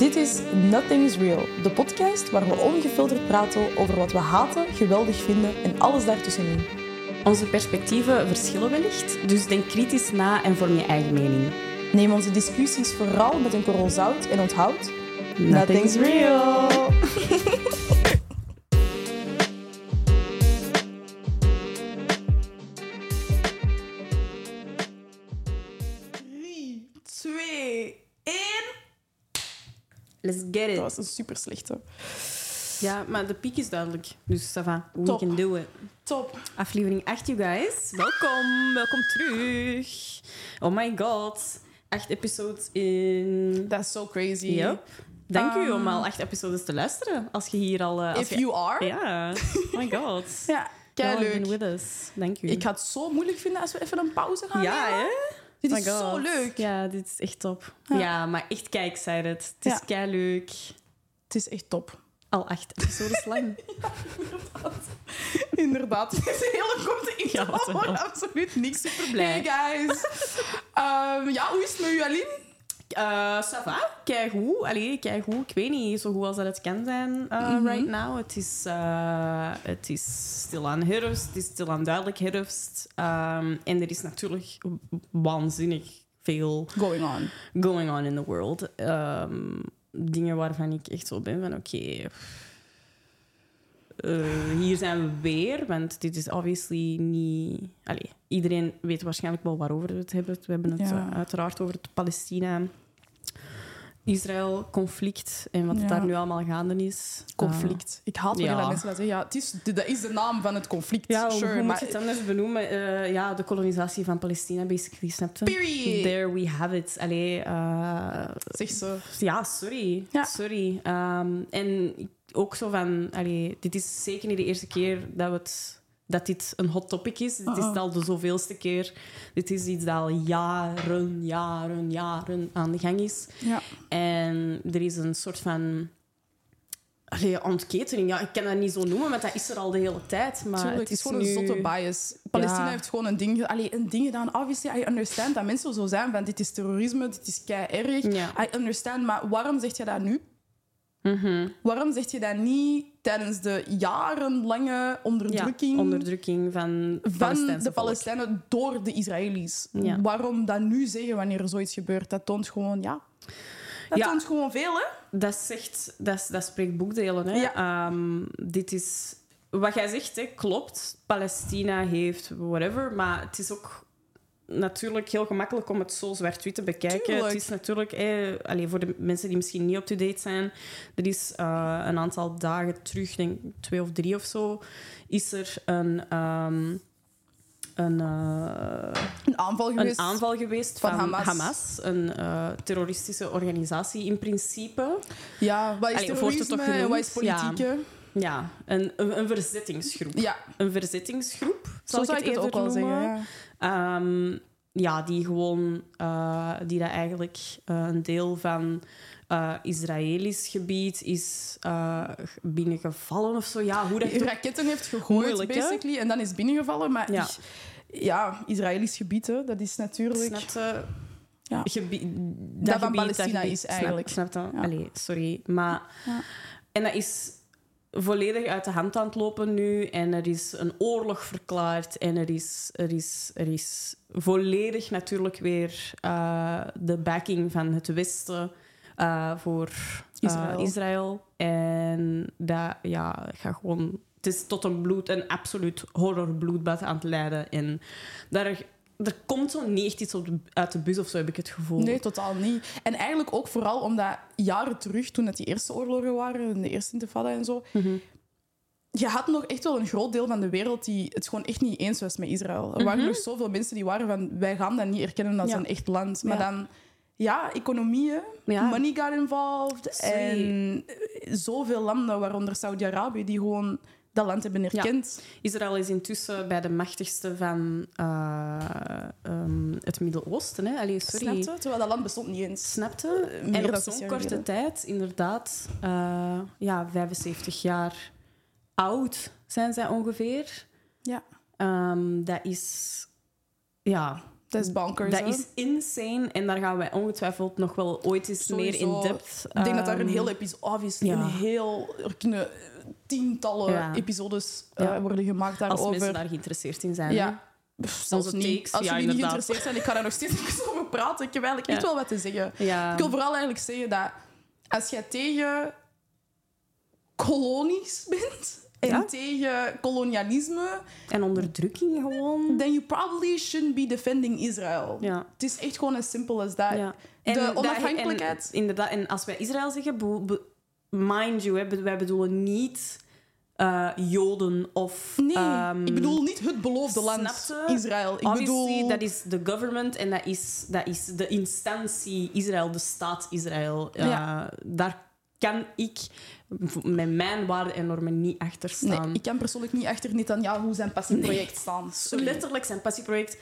Dit is Nothing is Real, de podcast waar we ongefilterd praten over wat we haten, geweldig vinden en alles daartussenin. Onze perspectieven verschillen wellicht, dus denk kritisch na en vorm je eigen mening. Neem onze discussies vooral met een korrel zout en onthoud... Nothing's real. Get it. Dat was een super slechte. Ja, maar de piek is duidelijk. Dus ça va. We Top. can do it. Top. Aflevering 8, you guys. Welkom. Welkom terug. Oh my god. Acht episodes in... Is so crazy. Yep. Dank u Um, om al acht episodes te luisteren. Als je hier al... eh, als If je- you are. Ja. Oh my god. Ja, have leuk. with us. Dank u. Ik ga het zo moeilijk vinden als we even een pauze gaan Ja, nemen. hè? Dit Oh is zo leuk. Ja, dit is echt top. Ja. Ja, maar echt kijk, zei het. Het is Ja. kei leuk. Het is echt top. Al acht episodes lang. Inderdaad. Het is een hele korte intro. Ja, absoluut niks. Super blij. Hey guys. Ehm, ja, hoe is het met u, Aline? Uh, ça va, keigoed. Allee, keigoed. Ik weet niet zo goed als dat het kan zijn uh, right now. Het is, uh, het is stilaan herfst. Het is stilaan duidelijk herfst. Um, en er is natuurlijk waanzinnig veel Going on. going on in the world. Um, dingen waarvan ik echt zo ben van oké... hier zijn we weer, want dit is obviously niet... Allee, iedereen weet waarschijnlijk wel waarover we het hebben. We hebben het Ja. uiteraard over het Palestina-Israël-conflict en wat Ja. daar nu allemaal gaande is. Conflict. Ik haat wanneer ja. dat mensen dat zeggen. Ja, het is, dat is de naam van het conflict. Ja, sure, hoe moet je het anders benoemen? Eh, ja, de kolonisatie van Palestina, basically, snap je? Period. There we have it. Allee, eh, Zeg ze. Ja, sorry. Ja. Sorry. Ehm, en ook zo van... Allee, dit is zeker niet de eerste keer dat, we het, dat dit een hot topic is. Dit is Uh-uh. al de zoveelste keer. Dit is iets dat al jaren, jaren, jaren aan de gang is. Ja. En er is een soort van... Allee, ontketening. Ja, ik kan dat niet zo noemen, want dat is er al de hele tijd. Maar Tuurlijk, het is gewoon nu... een zotte bias. Palestina Ja. heeft gewoon een ding, allee, een ding gedaan. Obviously, I understand dat mensen zo zijn van dit is terrorisme, dit is kei erg. Ja. I understand, maar waarom zeg je dat nu? Mhm. Waarom zeg je dat niet tijdens de jarenlange Ja, onderdrukking onderdrukking van, van Palestijnse de volk. Palestijnen door de Israëli's? Ja. Waarom dat nu zeggen wanneer er zoiets gebeurt? Dat toont gewoon, ja... Dat Ja. toont gewoon veel, hè? Dat, zegt, dat, dat spreekt boekdelen. Hè? Ehm, dit is... Wat jij zegt, hè, klopt. Palestina heeft whatever. Maar het is ook natuurlijk heel gemakkelijk om het zo zwart-wit te bekijken. Tuurlijk. Het is natuurlijk... Eh, allez, voor de mensen die misschien niet up-to-date zijn... Er is eh, een aantal dagen terug, denk twee of drie of zo... Is er een... ehm, een eh, Een aanval geweest. een aanval geweest van van, Hamas. Hamas. een eh, terroristische organisatie in principe. Ja, wat is Allee, terrorisme en wat is politiek? Ja, een, een, een verzettingsgroep. Ja, Een verzettingsgroep, zo zou ik het ook wel zeggen. Ja. Ehm, ja, die gewoon... eh, die dat eigenlijk eh, een deel van eh Israëlisch gebied is binnengevallen of zo. Ja, hoe dat... Die raketten heeft gegooid, Moeilijk, hè? basically. En dan is binnengevallen. Maar Ja. Israëlisch gebied, hè, dat is natuurlijk... Ja. Gebied, Dat van Palestina gebied, is snap- eigenlijk. Snap? Ja. Allee, sorry. Maar... Ja. En dat is volledig uit de hand aan het lopen nu. En er is een oorlog verklaard. En er is, er is, er is volledig natuurlijk weer eh, de backing van het Westen eh, voor eh, Israël. Israël. En dat ja, gaat gewoon... Het is tot een bloed, een absoluut horrorbloedbad aan het leiden. En daar, er komt zo niet echt iets op de- uit de bus of zo, heb ik het gevoel. Nee, totaal niet. En eigenlijk ook vooral omdat jaren terug, toen het die eerste oorlogen waren, de eerste intifada en zo, Mhm. je had nog echt wel een groot deel van de wereld die het gewoon echt niet eens was met Israël. Er waren nog zoveel mensen die waren van, wij gaan dat niet erkennen als. Ja. een echt land. Maar Ja. dan, ja, economieën, Ja. money got involved. En eh, zoveel landen, waaronder Saudi-Arabië, die gewoon dat land hebben erkend. Israël is intussen bij de machtigste van eh, ehm, het Midden-Oosten. hè. Allee, sorry. Snapte? Terwijl dat land bestond niet eens. Snapte? meer En op zo'n korte geleden. tijd, inderdaad, eh, ja, 75 jaar oud zijn zij ongeveer. Ja. Ehm, dat is... Ja, Dat is bonkers. Dat hè? is insane. En daar gaan wij ongetwijfeld nog wel ooit eens meer in depth. Ik denk dat daar een ehm, hele episode... Obviously, ja. een heel... Er kunnen tientallen Ja. episodes Ja. worden gemaakt Als daarover. mensen daar geïnteresseerd in zijn. Ja. Pff, zelfs niet. takes, Als jullie niet geïnteresseerd zijn, ik ga daar nog steeds over praten. Ik heb eigenlijk echt wel wat te zeggen. Ik wil vooral eigenlijk zeggen dat als jij tegen kolonies bent en Ja. tegen kolonialisme, En onderdrukking gewoon. then you probably shouldn't be defending Israel. Ja. Het is echt gewoon as simple as that. Ja. De dat- onafhankelijkheid. en, inderdaad, en als wij Israël zeggen, mind you, hè, wij bedoelen niet eh, Joden of... Nee, ehm, ik bedoel niet het beloofde land? Israël. Ik Obviously, bedoel... dat is de government en dat is, dat is de instantie Israël, de staat Israël. Ja. Daar kan ik met mijn waarden en normen niet achter Nee, staan. ik kan persoonlijk niet achter Netanyahu zijn passieproject staan. Sorry. Letterlijk zijn passieproject.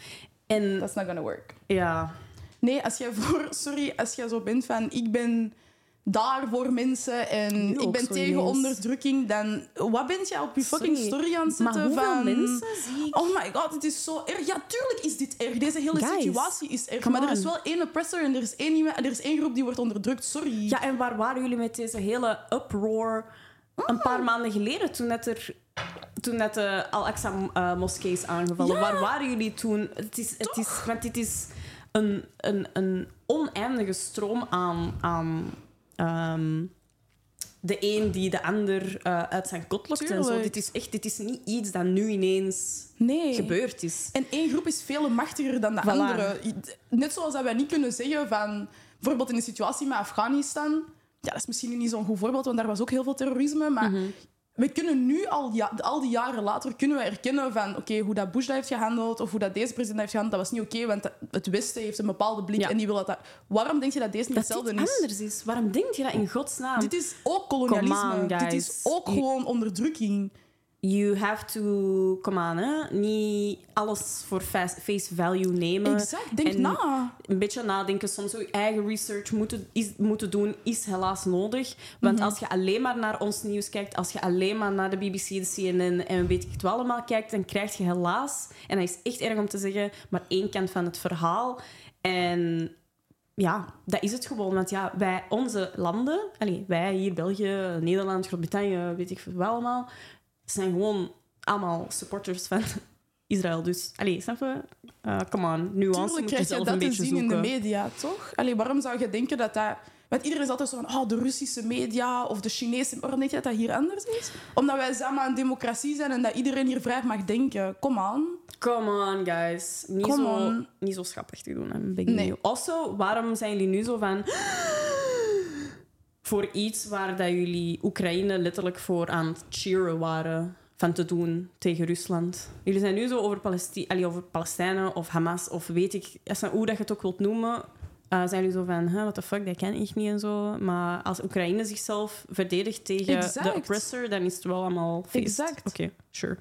En That's not gonna work. ja, Nee, als jij voor... Sorry, als jij zo bent van... Ik ben daar voor mensen en ik ben tegen onderdrukking, dan... Wat bent jij op je fucking Sorry, story aan het maar zetten hoeveel van... mensen zie ik? Oh my god, het is zo erg. Ja, tuurlijk is dit erg. Deze hele Guys, situatie is erg. Maar er is wel één oppressor en er is één, iemand- er is één groep die wordt onderdrukt. Sorry. Ja, en waar waren jullie met deze hele uproar een paar maanden geleden toen net er toen net de Al-Aqsa-moskee is aangevallen? Ja. Waar waren jullie toen? Het is, het is, want dit is een, een, een oneindige stroom aan, aan ehm, de een die de ander eh, uit zijn kot lokt en zo. Dit is echt, dit is niet iets dat nu ineens Nee. gebeurd is. En één groep is veel machtiger dan de Voilà. andere. Net zoals dat wij niet kunnen zeggen van... Bijvoorbeeld in de situatie met Afghanistan... Ja, dat is misschien niet zo'n goed voorbeeld, want daar was ook heel veel terrorisme. Maar Mhm. We kunnen nu, al, ja, al die jaren later, kunnen we erkennen van... Oké, hoe dat Bush dat heeft gehandeld, of hoe dat deze president heeft gehandeld, dat was niet oké, want het Westen heeft een bepaalde blik Ja. en die wil dat... dat... Waarom denk je dat deze niet Dat hetzelfde dit is? anders is. Waarom denk je dat in godsnaam? Dit is ook kolonialisme. On, Dit is ook gewoon onderdrukking. You have to, come on, hè? niet alles voor face value nemen. Exact, denk En na. Een beetje nadenken, soms ook je eigen research moeten, is, moeten doen, is helaas nodig. Want Mhm. als je alleen maar naar ons nieuws kijkt, als je alleen maar naar de BBC, de CNN en weet ik het wel allemaal kijkt, dan krijg je helaas, en dat is echt erg om te zeggen, maar één kant van het verhaal. En ja, dat is het gewoon. Want ja, wij, onze landen, allez, wij hier, België, Nederland, Groot-Brittannië, weet ik veel wat allemaal, zijn gewoon allemaal supporters van Israël. Dus, allez, snap je? Eh, come on, nuance Tuurlijk moet je krijg je zelf dat een te beetje zien in zoeken. de media, toch? Allee, waarom zou je denken dat dat... Want iedereen is altijd zo van, oh, de Russische media of de Chinese... Waarom denk je dat dat hier anders is? Omdat wij samen een democratie zijn en dat iedereen hier vrij mag denken. Kom aan. Come on, guys. Niet, Come zo, on. niet zo schappig te doen. hè. Ben ik Nee. Also, waarom zijn jullie nu zo van... Voor iets waar dat jullie Oekraïne letterlijk voor aan het cheeren waren van te doen tegen Rusland. Jullie zijn nu zo over, Palesti allee, over Palestijnen of Hamas of weet ik... als- Hoe dat je het ook wilt noemen... eh, zijn jullie zo van, huh, what the fuck, dat kan echt niet en zo. Maar als Oekraïne zichzelf verdedigt tegen Exact. de oppressor, dan is het wel allemaal feest. Exact. Oké, sure.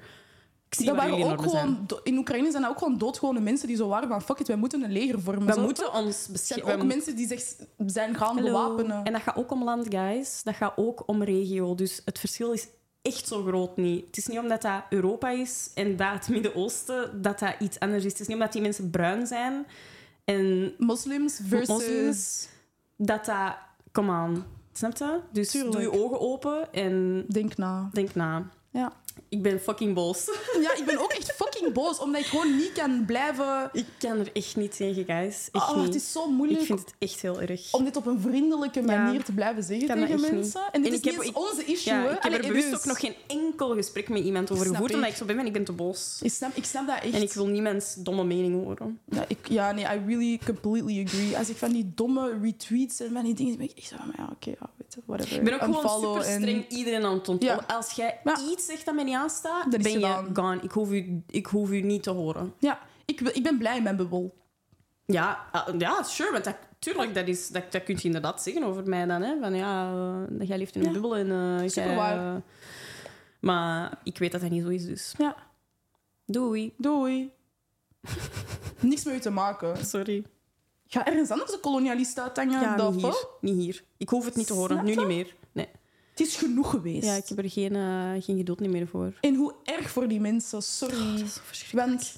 Ik zie Dat waren ook gewoon, do- in Oekraïne zijn dat ook gewoon doodgewone mensen die zo waren van fuck it, wij moeten een leger vormen. We Zo, moeten ons beschermen. ook mensen die zich zijn gaan Hallo. bewapenen. En dat gaat ook om land, guys. Dat gaat ook om regio. Dus het verschil is echt zo groot niet. Het is niet omdat dat Europa is en dat het Midden-Oosten dat dat iets anders is. Het is niet omdat die mensen bruin zijn en Moslims versus... Moslims. dat dat... Come on. Snap je? Dus Tuurlijk. doe je ogen open en Denk na. denk na. Ja. Ik ben fucking boos. ja, ik ben ook echt fucking boos, omdat ik gewoon niet kan blijven... Ik kan er echt niet tegen, guys. Echt Oh, niet. het is zo moeilijk Ik vind het echt heel erg. om dit op een vriendelijke manier Ja. te blijven zeggen tegen mensen. niet. En dit En is ik heb- ik- onze issue, Ja, ik heb er bewust dus- ook nog geen enkel gesprek met iemand over gevoerd, ik. omdat ik zo ben en ik ben te boos. Ik snap, ik snap dat echt. En ik wil niemands domme mening horen. ja, ik, ja, nee, I really completely agree. Als ik van die domme retweets en van die dingen, ben ik echt zo van, ja, oké, ja, whatever. Ik ben ook gewoon super en- streng iedereen aan het onthouden. Ja. Als jij iets zegt dat mij niet aanstaat, Dat is ben je gone. Ik hoef u, ik hoef u niet te horen. Ja, ik, ik ben blij met bubbel. Ja, ah, ja sure, want dat, tuurlijk, dat, is, dat, dat kun je inderdaad zeggen over mij dan. Hè? Van ja, eh, jij leeft in een bubbel en eh, jij, Superwaar. eh, maar ik weet dat dat niet zo is, dus Ja, doei. doei. Niks met u te maken. Sorry. Ga ergens anders een kolonialist uithangen. Ja, niet hier. niet hier. Ik hoef het niet te horen. Snap Nu niet meer. Het is genoeg geweest. Ja, ik heb er geen, geen geduld niet meer voor. En hoe erg voor die mensen, sorry. verschrikkelijk. Want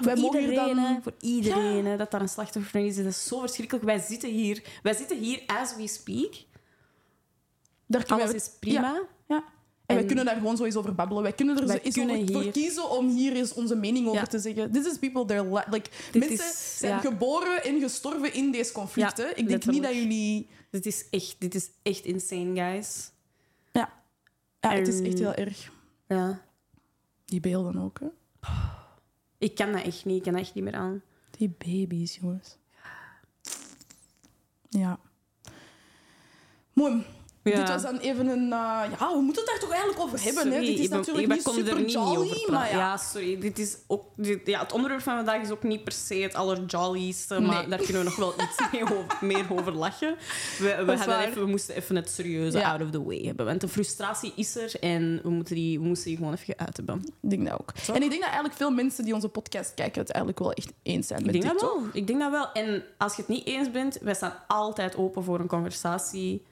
Wij mogen iedereen, dan... voor iedereen dat daar een slachtoffer van is. Dat is zo verschrikkelijk. Wij zitten hier, wij zitten hier as we speak. Daar Alles wij- is prima. Ja, ja. En, wij En- kunnen daar gewoon zo eens over babbelen. Wij kunnen er Wij zo kunnen over, voor kiezen om hier eens onze mening over te zeggen. This is people, they're li- like, Dit mensen is- zijn ja. geboren en gestorven in deze conflicten. Ja, Ik denk niet dat jullie... Dit is echt, dit is echt insane, guys. Ja, het is echt heel erg. Ja. Die beelden ook, hè. Ik kan dat echt niet. Ik kan dat echt niet meer aan. Die baby's, jongens. Ja. Mooi. Ja. Dit was dan even een... eh, ja, we moeten het daar toch eigenlijk over hebben. hè? Dit is ben- natuurlijk ben- niet er super niet jolly, maar ja. ja. sorry. Dit is ook, dit- ja, het onderwerp van vandaag is ook niet per se het allerjollieste, maar Nee. daar kunnen we nog wel iets mee over, meer over lachen. We, we, even, we moesten even het serieuze Ja. out of the way hebben. Want de frustratie is er en we, moeten die, we moesten die gewoon even uit hebben. Ik denk dat ook. En ik denk dat eigenlijk veel mensen die onze podcast kijken het eigenlijk wel echt eens zijn Ik met denk dit, dat toch? wel. Ik denk dat wel. En als je het niet eens bent, wij staan altijd open voor een conversatie.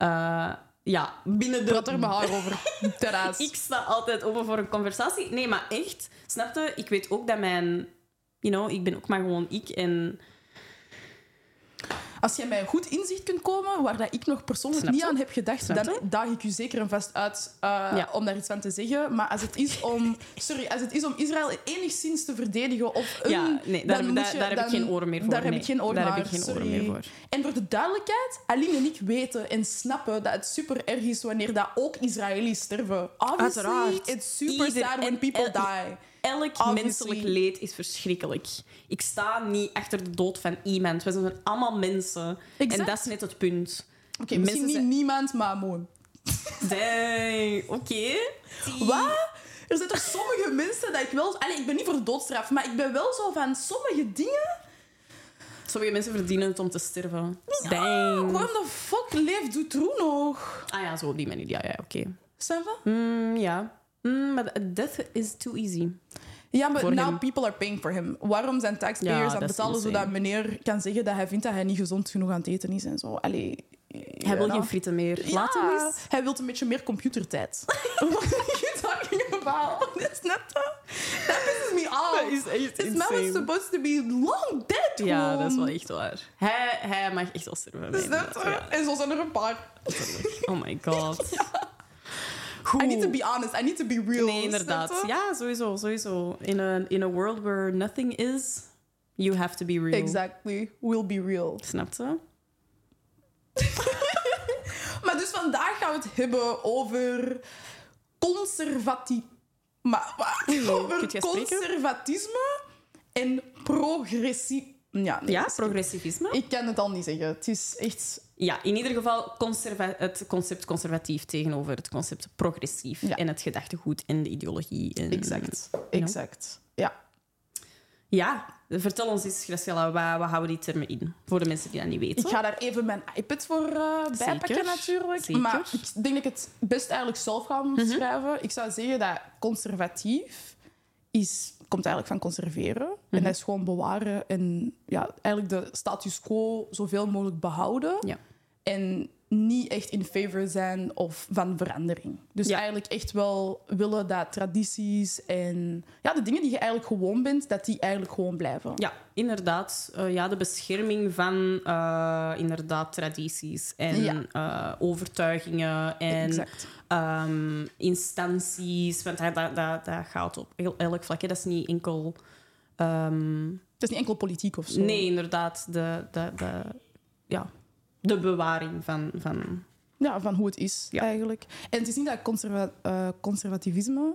Eh, ja, binnen de... Er met haar over. Terras. Ik sta altijd open voor een conversatie. Nee, maar echt, snap je? Ik weet ook dat mijn... You know, ik ben ook maar gewoon ik. En Als jij mij goed inzicht kunt komen, waar dat ik nog persoonlijk Snap niet aan heb gedacht, Snap dan daag ik u zeker en vast uit eh, Ja. om daar iets van te zeggen. Maar als het is om, sorry, als het is om Israël enigszins te verdedigen of een, ja, nee, daar, dan daar, je- daar heb ik geen oren meer voor. Daar heb ik geen oren Daar naar. heb ik geen oren sorry. meer voor. En voor de duidelijkheid, Aline en ik weten en snappen dat het super erg is wanneer dat ook Israëli's sterven. Obviously, Uiteraard. it's super Ieder- sad when en- people die. Elk Obviously. menselijk leed is verschrikkelijk. Ik sta niet achter de dood van iemand. We zijn allemaal mensen. Exact. En dat is net het punt. Oké, misschien niet zijn- niemand, maar mooi. Dang, oké. Wat? Er zijn toch sommige mensen dat ik wel... Allee, ik ben niet voor de doodstraf, maar ik ben wel zo van sommige dingen... Sommige mensen verdienen het om te sterven. Dang. waarom de fuck leeft Dutroux nog? Ah ja, zo op die manier. Ja, ja, oké. Je? Mm, ja. Mm, maar death is too easy. Ja, maar now people are paying for him. Waarom zijn Ja, taxpayers aan dat het is betalen zodat meneer kan zeggen dat hij vindt dat hij niet gezond genoeg aan het eten is en zo? Allee... Hij wil geen frieten meer. Ja, Laat hem eens. Hij wil een beetje meer computertijd. What are you talking about? That's not that. That pisses me off. Dat is echt This man supposed to be long dead. Ja, dat is wel echt waar. Hij, hij mag echt wel sterven. inderdaad. je? Ja, En zo zijn er een paar. Oh my god. I need to be honest. I need to be real. Nee, inderdaad. Ja, sowieso. sowieso. In a, in a world where nothing is, you have to be real. Exactly. We'll be real. Snap je? Maar dus vandaag gaan we het hebben over conservatief... Maar, maar, over spreken? conservatisme en progressief... Ja, nee, progressivisme. Ik kan het al niet zeggen. Het is echt... Ja, in ieder geval het concept conservatief tegenover het concept progressief. Ja. En het gedachtegoed en de ideologie. En, Exact. Exact. Ja. Ja, vertel ons eens, Graciela, wat, wat houden die termen in? Voor de mensen die dat niet weten. Ik ga daar even mijn iPad voor eh bijpakken, Zeker, natuurlijk. zeker. Maar ik denk dat ik het best eigenlijk zelf ga beschrijven. Ik zou zeggen dat conservatief is, komt eigenlijk van conserveren. En dat is gewoon bewaren en ja, eigenlijk de status quo zoveel mogelijk behouden. Ja. En niet echt in favor zijn of van verandering. Dus Ja. eigenlijk echt wel willen dat tradities en ja, de dingen die je eigenlijk gewoon bent, dat die eigenlijk gewoon blijven. Ja, inderdaad. Eh, ja, de bescherming van eh, inderdaad tradities en Ja. eh, overtuigingen en ehm, instanties. Want dat, dat, dat, dat gaat op heel- elk vlak. hè. Dat is niet enkel... ehm, Het is niet enkel politiek of zo. nee, inderdaad. De, de, de, ja, de bewaring van... van Ja, van hoe het is Ja. eigenlijk. En het is niet dat conserva eh, conservatisme...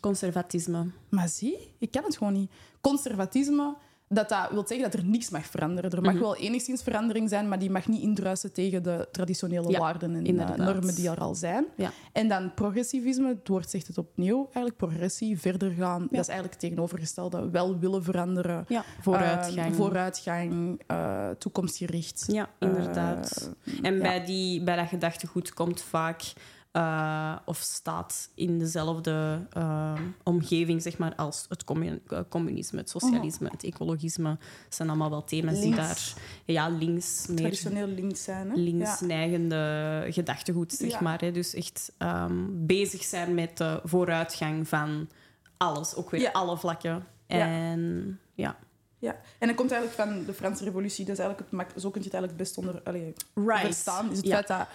conservatisme. Maar zie, ik ken het gewoon niet. Conservatisme, dat, dat wil zeggen dat er niks mag veranderen. Er mag Mhm. wel enigszins verandering zijn, maar die mag niet indruisen tegen de traditionele Ja, waarden en eh, normen die er al zijn. Ja. En dan progressivisme, het woord zegt het opnieuw, eigenlijk progressie, verder gaan. Dat is eigenlijk het tegenovergestelde. Wel willen veranderen. Ja, vooruitgang. Vooruitgang, eh, toekomstgericht. Ja, inderdaad. Eh, En bij, die, bij dat gedachtegoed komt vaak eh, of staat in dezelfde eh, omgeving zeg maar, als het eh, communisme, het socialisme, het ecologisme. Dat zijn allemaal wel thema's die daar ja, links, meer Traditioneel links zijn. Hè? links Ja. neigende gedachtegoed, zeg Ja. maar. Hè. Dus echt ehm, bezig zijn met de vooruitgang van alles, ook weer Ja. alle vlakken. En ja. Ja. En dat komt eigenlijk van de Franse revolutie. Dat is eigenlijk het zo kun je het eigenlijk best onder allee, Right. verstaan. Is het Ja. feit dat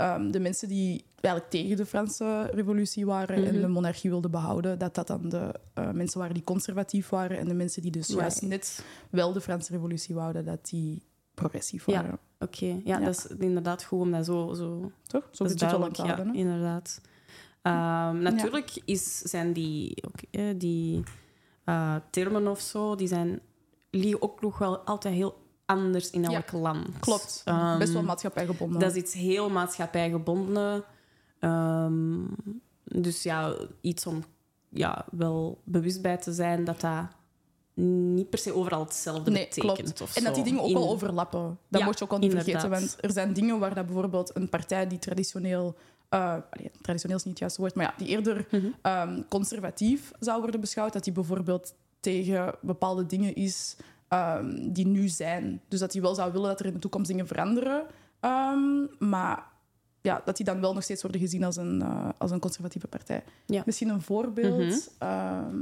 ehm, de mensen die eigenlijk tegen de Franse revolutie waren en Mhm. de monarchie wilden behouden, dat dat dan de eh, mensen waren die conservatief waren. En de mensen die dus juist net wel de Franse revolutie wouden, dat die progressief Ja. waren. Oké, ja, Ja. dat is inderdaad goed om dat zo, zo Toch? Zo dat is duidelijk. Ja, inderdaad. Ehm, natuurlijk is, zijn die, eh, die eh, termen of zo, die zijn, liggen ook nog wel altijd heel anders in Ja, elk land. Klopt. Ehm, best wel maatschappijgebonden. Dat is iets heel maatschappijgebonden. Ehm, dus ja, iets om ja, wel bewust bij te zijn dat dat niet per se overal hetzelfde Nee, betekent. klopt. Of En dat die dingen ook In- wel overlappen. Dat Ja, moet je ook al niet inderdaad. vergeten. Want er zijn dingen waar dat bijvoorbeeld een partij die traditioneel... eh, allee, traditioneel is niet het juiste woord, maar ja, die eerder Mhm. ehm, conservatief zou worden beschouwd, dat die bijvoorbeeld tegen bepaalde dingen is ehm, die nu zijn. Dus dat die wel zou willen dat er in de toekomst dingen veranderen. Ehm, maar ja, dat die dan wel nog steeds worden gezien als een, eh, als een conservatieve partij. Ja. Misschien een voorbeeld. Mhm. Ehm,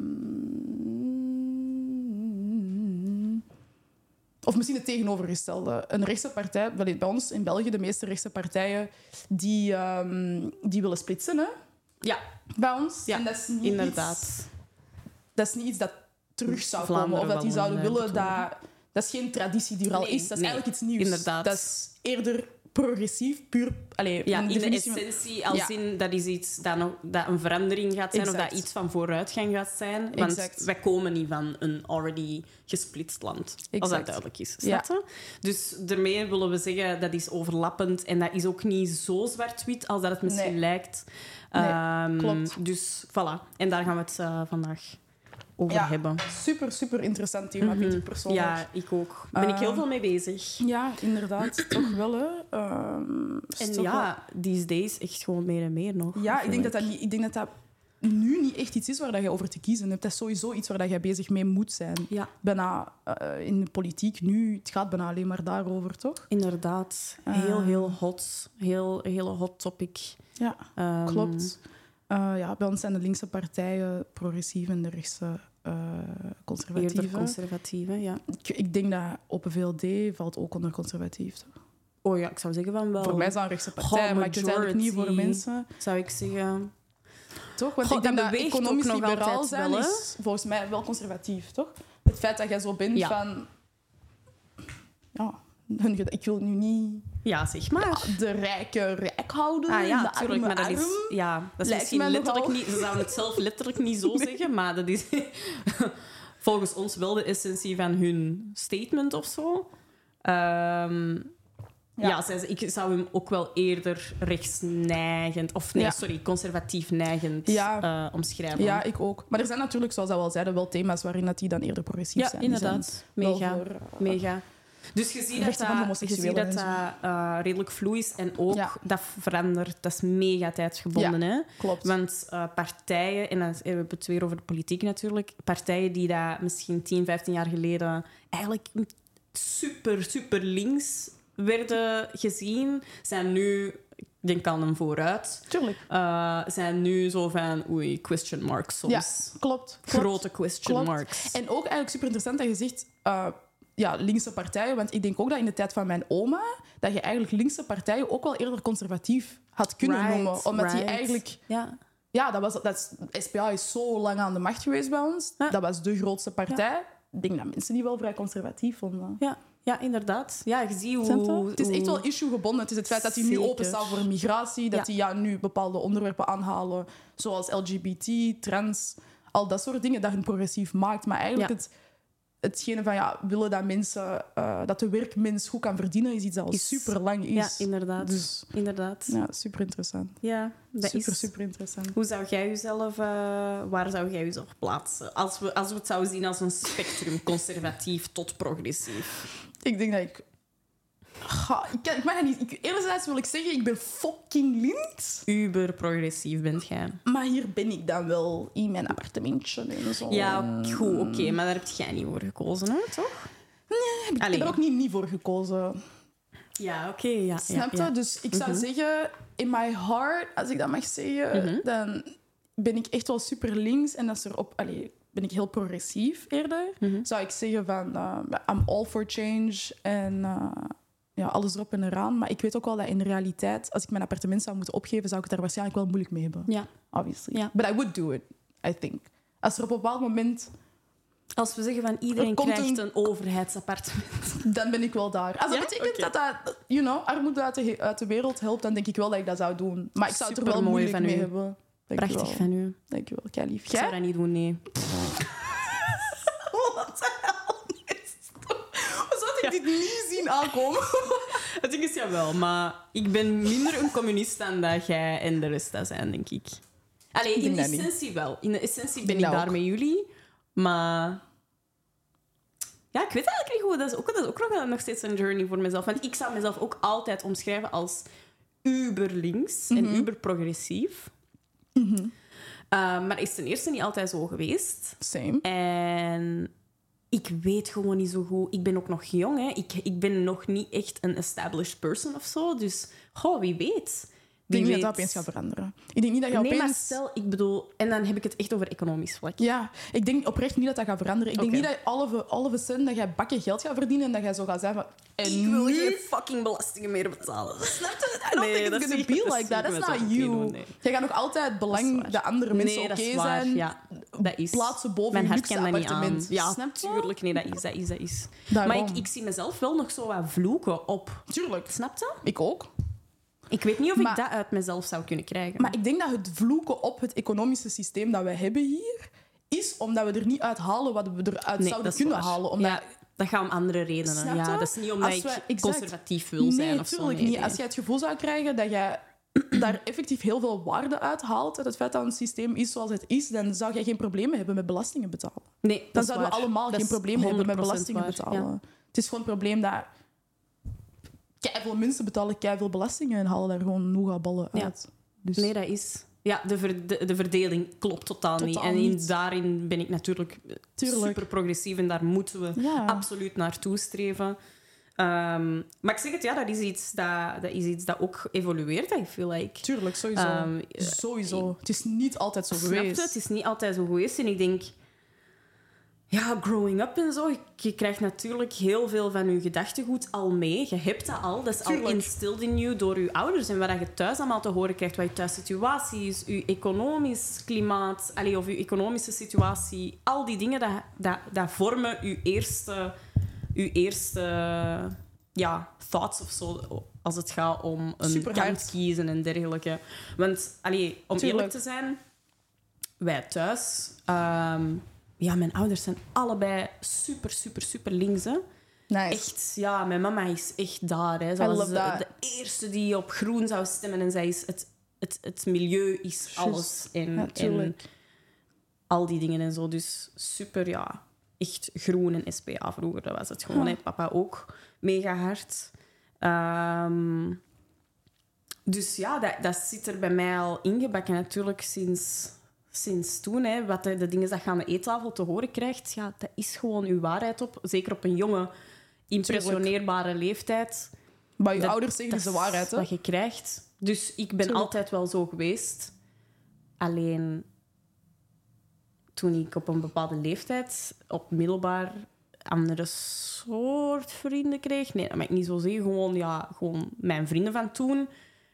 of misschien het tegenovergestelde. Een rechtse partij, wel, bij ons in België, de meeste rechtse partijen, die, die willen splitsen hè, Ja, bij ons. Ja, en dat is niet inderdaad. Iets, dat is niet iets dat terug zou Vlaanderen komen. Of dat die zouden willen dat... Dat is geen traditie die er al Nee, is. Dat is nee, eigenlijk iets nieuws. inderdaad. Dat is eerder progressief, puur... Ja, een in de essentie, als Ja. in dat is iets dat, nog, dat een verandering gaat zijn of Exact. dat iets van vooruitgang gaat zijn. Want Exact. wij komen niet van een already gesplitst land, als dat Exact. duidelijk is. Ja. Dus daarmee willen we zeggen dat is overlappend en dat is ook niet zo zwart-wit als dat het misschien Nee. lijkt. Nee, Ehm, klopt. Dus voilà, en daar gaan we het eh, vandaag over Ja, hebben. Super, super interessant thema, vind ik persoonlijk. Ja, ik ook. Daar ben ik heel Ehm, veel mee bezig. Ja, inderdaad. toch wel, hè. Ehm, En toch ja, these days echt gewoon meer en meer nog. ja ik, denk dat dat ik denk dat dat nu niet echt iets is waar dat je over te kiezen hebt. Dat is sowieso iets waar dat je bezig mee moet zijn. Ja, Bijna eh, in de politiek nu, het gaat bijna alleen maar daarover, toch? inderdaad. Heel, heel hot. Heel, heel hot topic. Ja, Ehm, klopt. Eh, ja, bij ons zijn de linkse partijen progressief en de rechtse eh conservatieve. conservatieve, ja. ik, ik denk dat Open VLD valt ook onder conservatief. toch? Oh ja, ik zou zeggen van wel. Voor mij is dat een rechtse partij, Goh, maar ik eigenlijk niet voor mensen. Zou ik zeggen. Toch? Want Goh, ik denk dat dat, economisch liberaal zijn wel, is volgens mij wel conservatief, toch? Het feit dat jij zo bent Ja. van... Ja, ik wil nu niet Ja, zeg maar. de rijke rijk houden, Ah ja, natuurlijk. Maar dat is, ja, dat is misschien letterlijk nogal. niet... Ze zouden het zelf letterlijk niet zo zeggen, maar dat is volgens ons wel de essentie van hun statement of zo. Ehm, ja, Ja. zij- ik zou hem ook wel eerder rechtsneigend... Of nee, Ja. sorry, conservatief neigend Ja. eh, omschrijven. Ja, ik ook. Maar er zijn natuurlijk, zoals dat we al zeiden, wel thema's waarin dat die dan eerder progressief Ja, zijn. Die inderdaad. zijn wel Mega. voor, eh, Mega. Dus je ziet dat dat, je ziet dat, dat eh, redelijk vloei is en ook Ja. dat verandert. Dat is mega tijdsgebonden. Hè? Klopt. Want eh, partijen, en dan hebben we het weer over de politiek natuurlijk, partijen die dat misschien 10, 15 jaar geleden eigenlijk super, super links werden gezien, zijn nu, ik denk aan een vooruit, Tuurlijk. eh, zijn nu zo van, oei, question marks soms. Ja, klopt. klopt. Grote question Klopt. marks. En ook eigenlijk super interessant dat je zegt... ja, linkse partijen. Want ik denk ook dat in de tijd van mijn oma... dat je eigenlijk linkse partijen ook wel eerder conservatief had kunnen Right, noemen. Omdat die eigenlijk... Ja, Ja, dat was, dat is, SPA is zo lang aan de macht geweest bij ons. Ja. Dat was de grootste partij. Ik denk dat mensen die wel vrij conservatief vonden. ja, ja, inderdaad. Ja, je ziet je? hoe... Het is echt wel issue gebonden. Het is het feit dat die nu openstaan voor migratie, dat Ja. die ja, nu bepaalde onderwerpen aanhalen, zoals LGBT, trans, al dat soort dingen, dat hun progressief maakt. Maar eigenlijk het, hetgene van ja, willen dat mensen, eh, dat de werkmens goed kan verdienen, is iets dat al super lang is. Ja, inderdaad. Dus Inderdaad. ja, super interessant. Ja, dat super, is... super interessant. Hoe zou jij jezelf... eh, waar zou jij jezelf plaatsen? Als we, als we het zouden zien als een spectrum, conservatief tot progressief. Ik denk dat ik. Ga, ik, kan- ik mag niet. Ik, enerzijds wil ik zeggen, ik ben fucking links. Uber progressief bent jij. Maar hier ben ik dan wel in mijn appartementje en zo. Ja, goed, oké. maar daar heb jij niet voor gekozen, hè? toch? Ik heb er ook niet, niet voor gekozen. Ja, oké. ja, Snap je? ja, ja. Dus ik zou Mhm. zeggen, in my heart, als ik dat mag zeggen, Mhm. dan ben ik echt wel super links. En als er op... Allee, ben ik heel progressief eerder. Mhm. Zou ik zeggen van, uh, I'm all for change en uh, ja, alles erop en eraan. Maar ik weet ook wel dat in de realiteit, als ik mijn appartement zou moeten opgeven, zou ik het daar waarschijnlijk wel moeilijk mee hebben. Ja. Obviously. Ja. But I would do it, I think. Als er op een bepaald moment, Als we zeggen van iedereen Er komt krijgt een- een overheidsappartement. dan ben ik wel daar. Als dat Ja? betekent dat dat, you know, armoede uit de, uit de wereld helpt, dan denk ik wel dat ik dat zou doen. Maar ik zou het er wel moeilijk van mee u. hebben. Dank Prachtig van u. Dank je wel, kei lief. Ik zou dat niet doen, nee. Wat de hel is dit? Hoe dit niet zien aankomen? Het ding is ja wel, maar ik ben minder een communist dan dat jij en de rest dat zijn, denk ik. Allee, Ik in de niet. essentie wel. In de essentie ben ik daar ook. met jullie. Maar... Ja, ik weet eigenlijk niet goed. Dat is ook, dat is ook nog, nog steeds een journey voor mezelf. Want ik zou mezelf ook altijd omschrijven als uber links en uber progressief. Eh, maar is ten eerste niet altijd zo geweest. Same. En ik weet gewoon niet zo goed. Ik ben ook nog jong, hè. Ik, ik ben nog niet echt een established person of zo. Dus, goh, wie weet. Ik denk niet dat dat opeens gaat veranderen. Ik denk niet dat je Nee, maar stel, ik bedoel... En dan heb ik het echt over economisch vlak. Ja, ik denk oprecht niet dat dat gaat veranderen. Ik denk niet dat all of, a- all of a sudden dat jij bakken geld gaat verdienen en dat jij zo gaat zijn van... En Ik wil nu? geen fucking belastingen meer betalen. Snap je? I don't think it's gonna be like that. That's not you. Jij gaat nog altijd Dat belang dat andere mensen nee, oké zijn Ja, dat is. plaatsen boven Mijn luxe appartement. Ja, Snap je? tuurlijk. Nee, dat is, dat is, dat is. Daarom. Maar ik, ik zie mezelf wel nog zo wat vloeken op. Tuurlijk. Snap je? Ik ook. Ik weet niet of Maar- ik dat uit mezelf zou kunnen krijgen. Maar ik denk dat het vloeken op het economische systeem dat we hebben hier, is omdat we er niet uit halen wat we eruit Nee, zouden kunnen waar. halen. Omdat Ja, dat gaat om andere redenen. Je? Ja, dat is niet omdat ik exact. conservatief wil nee, zijn of zo. Nee, niet. Als jij het gevoel zou krijgen dat jij daar effectief heel veel waarde uit haalt, uit het feit dat een systeem is zoals het is, dan zou jij geen problemen hebben met belastingen betalen. Nee, Dan zouden we allemaal Dat geen is probleem hebben met 100% belastingen waar, betalen. ja. Het is gewoon een probleem dat veel mensen betalen veel belastingen en halen daar gewoon noegaballen Ja. uit. Dus Nee, dat is... Ja, de, ver- de, de verdeling klopt totaal, niet. Totaal En in, niet. daarin ben ik natuurlijk Tuurlijk. super progressief en daar moeten we ja. absoluut naartoe streven. Ehm, maar ik zeg het, ja, dat is iets dat, dat, is iets dat ook evolueert, I feel like. Tuurlijk, sowieso. Ehm, sowieso. Het is niet altijd zo geweest. Het is niet altijd zo geweest. En ik denk, ja, growing up en zo, je krijgt natuurlijk heel veel van je gedachtegoed al mee. Je hebt dat al. Dat is al Tuurlijk. instilled in you door je ouders. En wat je thuis allemaal te horen krijgt, wat je thuissituatie is, je economisch klimaat, allee, of je economische situatie, al die dingen, dat, dat, dat vormen je eerste, je eerste ja, thoughts of zo. Als het gaat om een kant kiezen en dergelijke. Want, allee, om Tuurlijk. eerlijk te zijn, wij thuis. ehm, ja, mijn ouders zijn allebei super, super, super links. Hè. Nice. Echt, ja, mijn mama is echt daar. Hè. Ze was de, eerste die op groen zou stemmen en zij is het, het, het milieu is alles. En, en al die dingen en zo. Dus super, ja, echt groen en SPA vroeger. Dat was het gewoon. Hè. Papa ook mega hard. Ehm, dus ja, dat, dat zit er bij mij al ingebakken natuurlijk sinds, sinds toen. Hè. Wat de, de dingen dat je aan de eettafel te horen krijgt, ja, dat is gewoon uw waarheid op. Zeker op een jonge, impressioneerbare leeftijd. Maar je Dat- ouders zeggen Dat dus is de waarheid, hè? wat je krijgt. Dus ik ben Tuurlijk. altijd wel zo geweest. Alleen toen ik op een bepaalde leeftijd op middelbaar andere soort vrienden kreeg. Nee, dat mag ik niet zo zeggen. Gewoon, ja, gewoon mijn vrienden van toen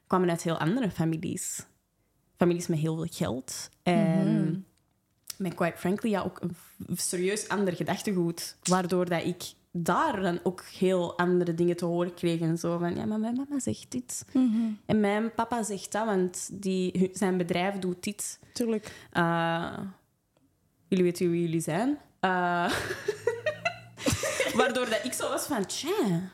kwamen uit heel andere families. Families met heel veel geld. En Mhm. met quite frankly ja, ook een serieus ander gedachtegoed. Waardoor dat ik daar dan ook heel andere dingen te horen kreeg. En zo van, ja, maar mijn mama zegt dit. Mhm. En mijn papa zegt dat, want die, zijn bedrijf doet dit. Tuurlijk. Uh, jullie weten wie jullie zijn. Uh, waardoor dat ik zo was van, tja,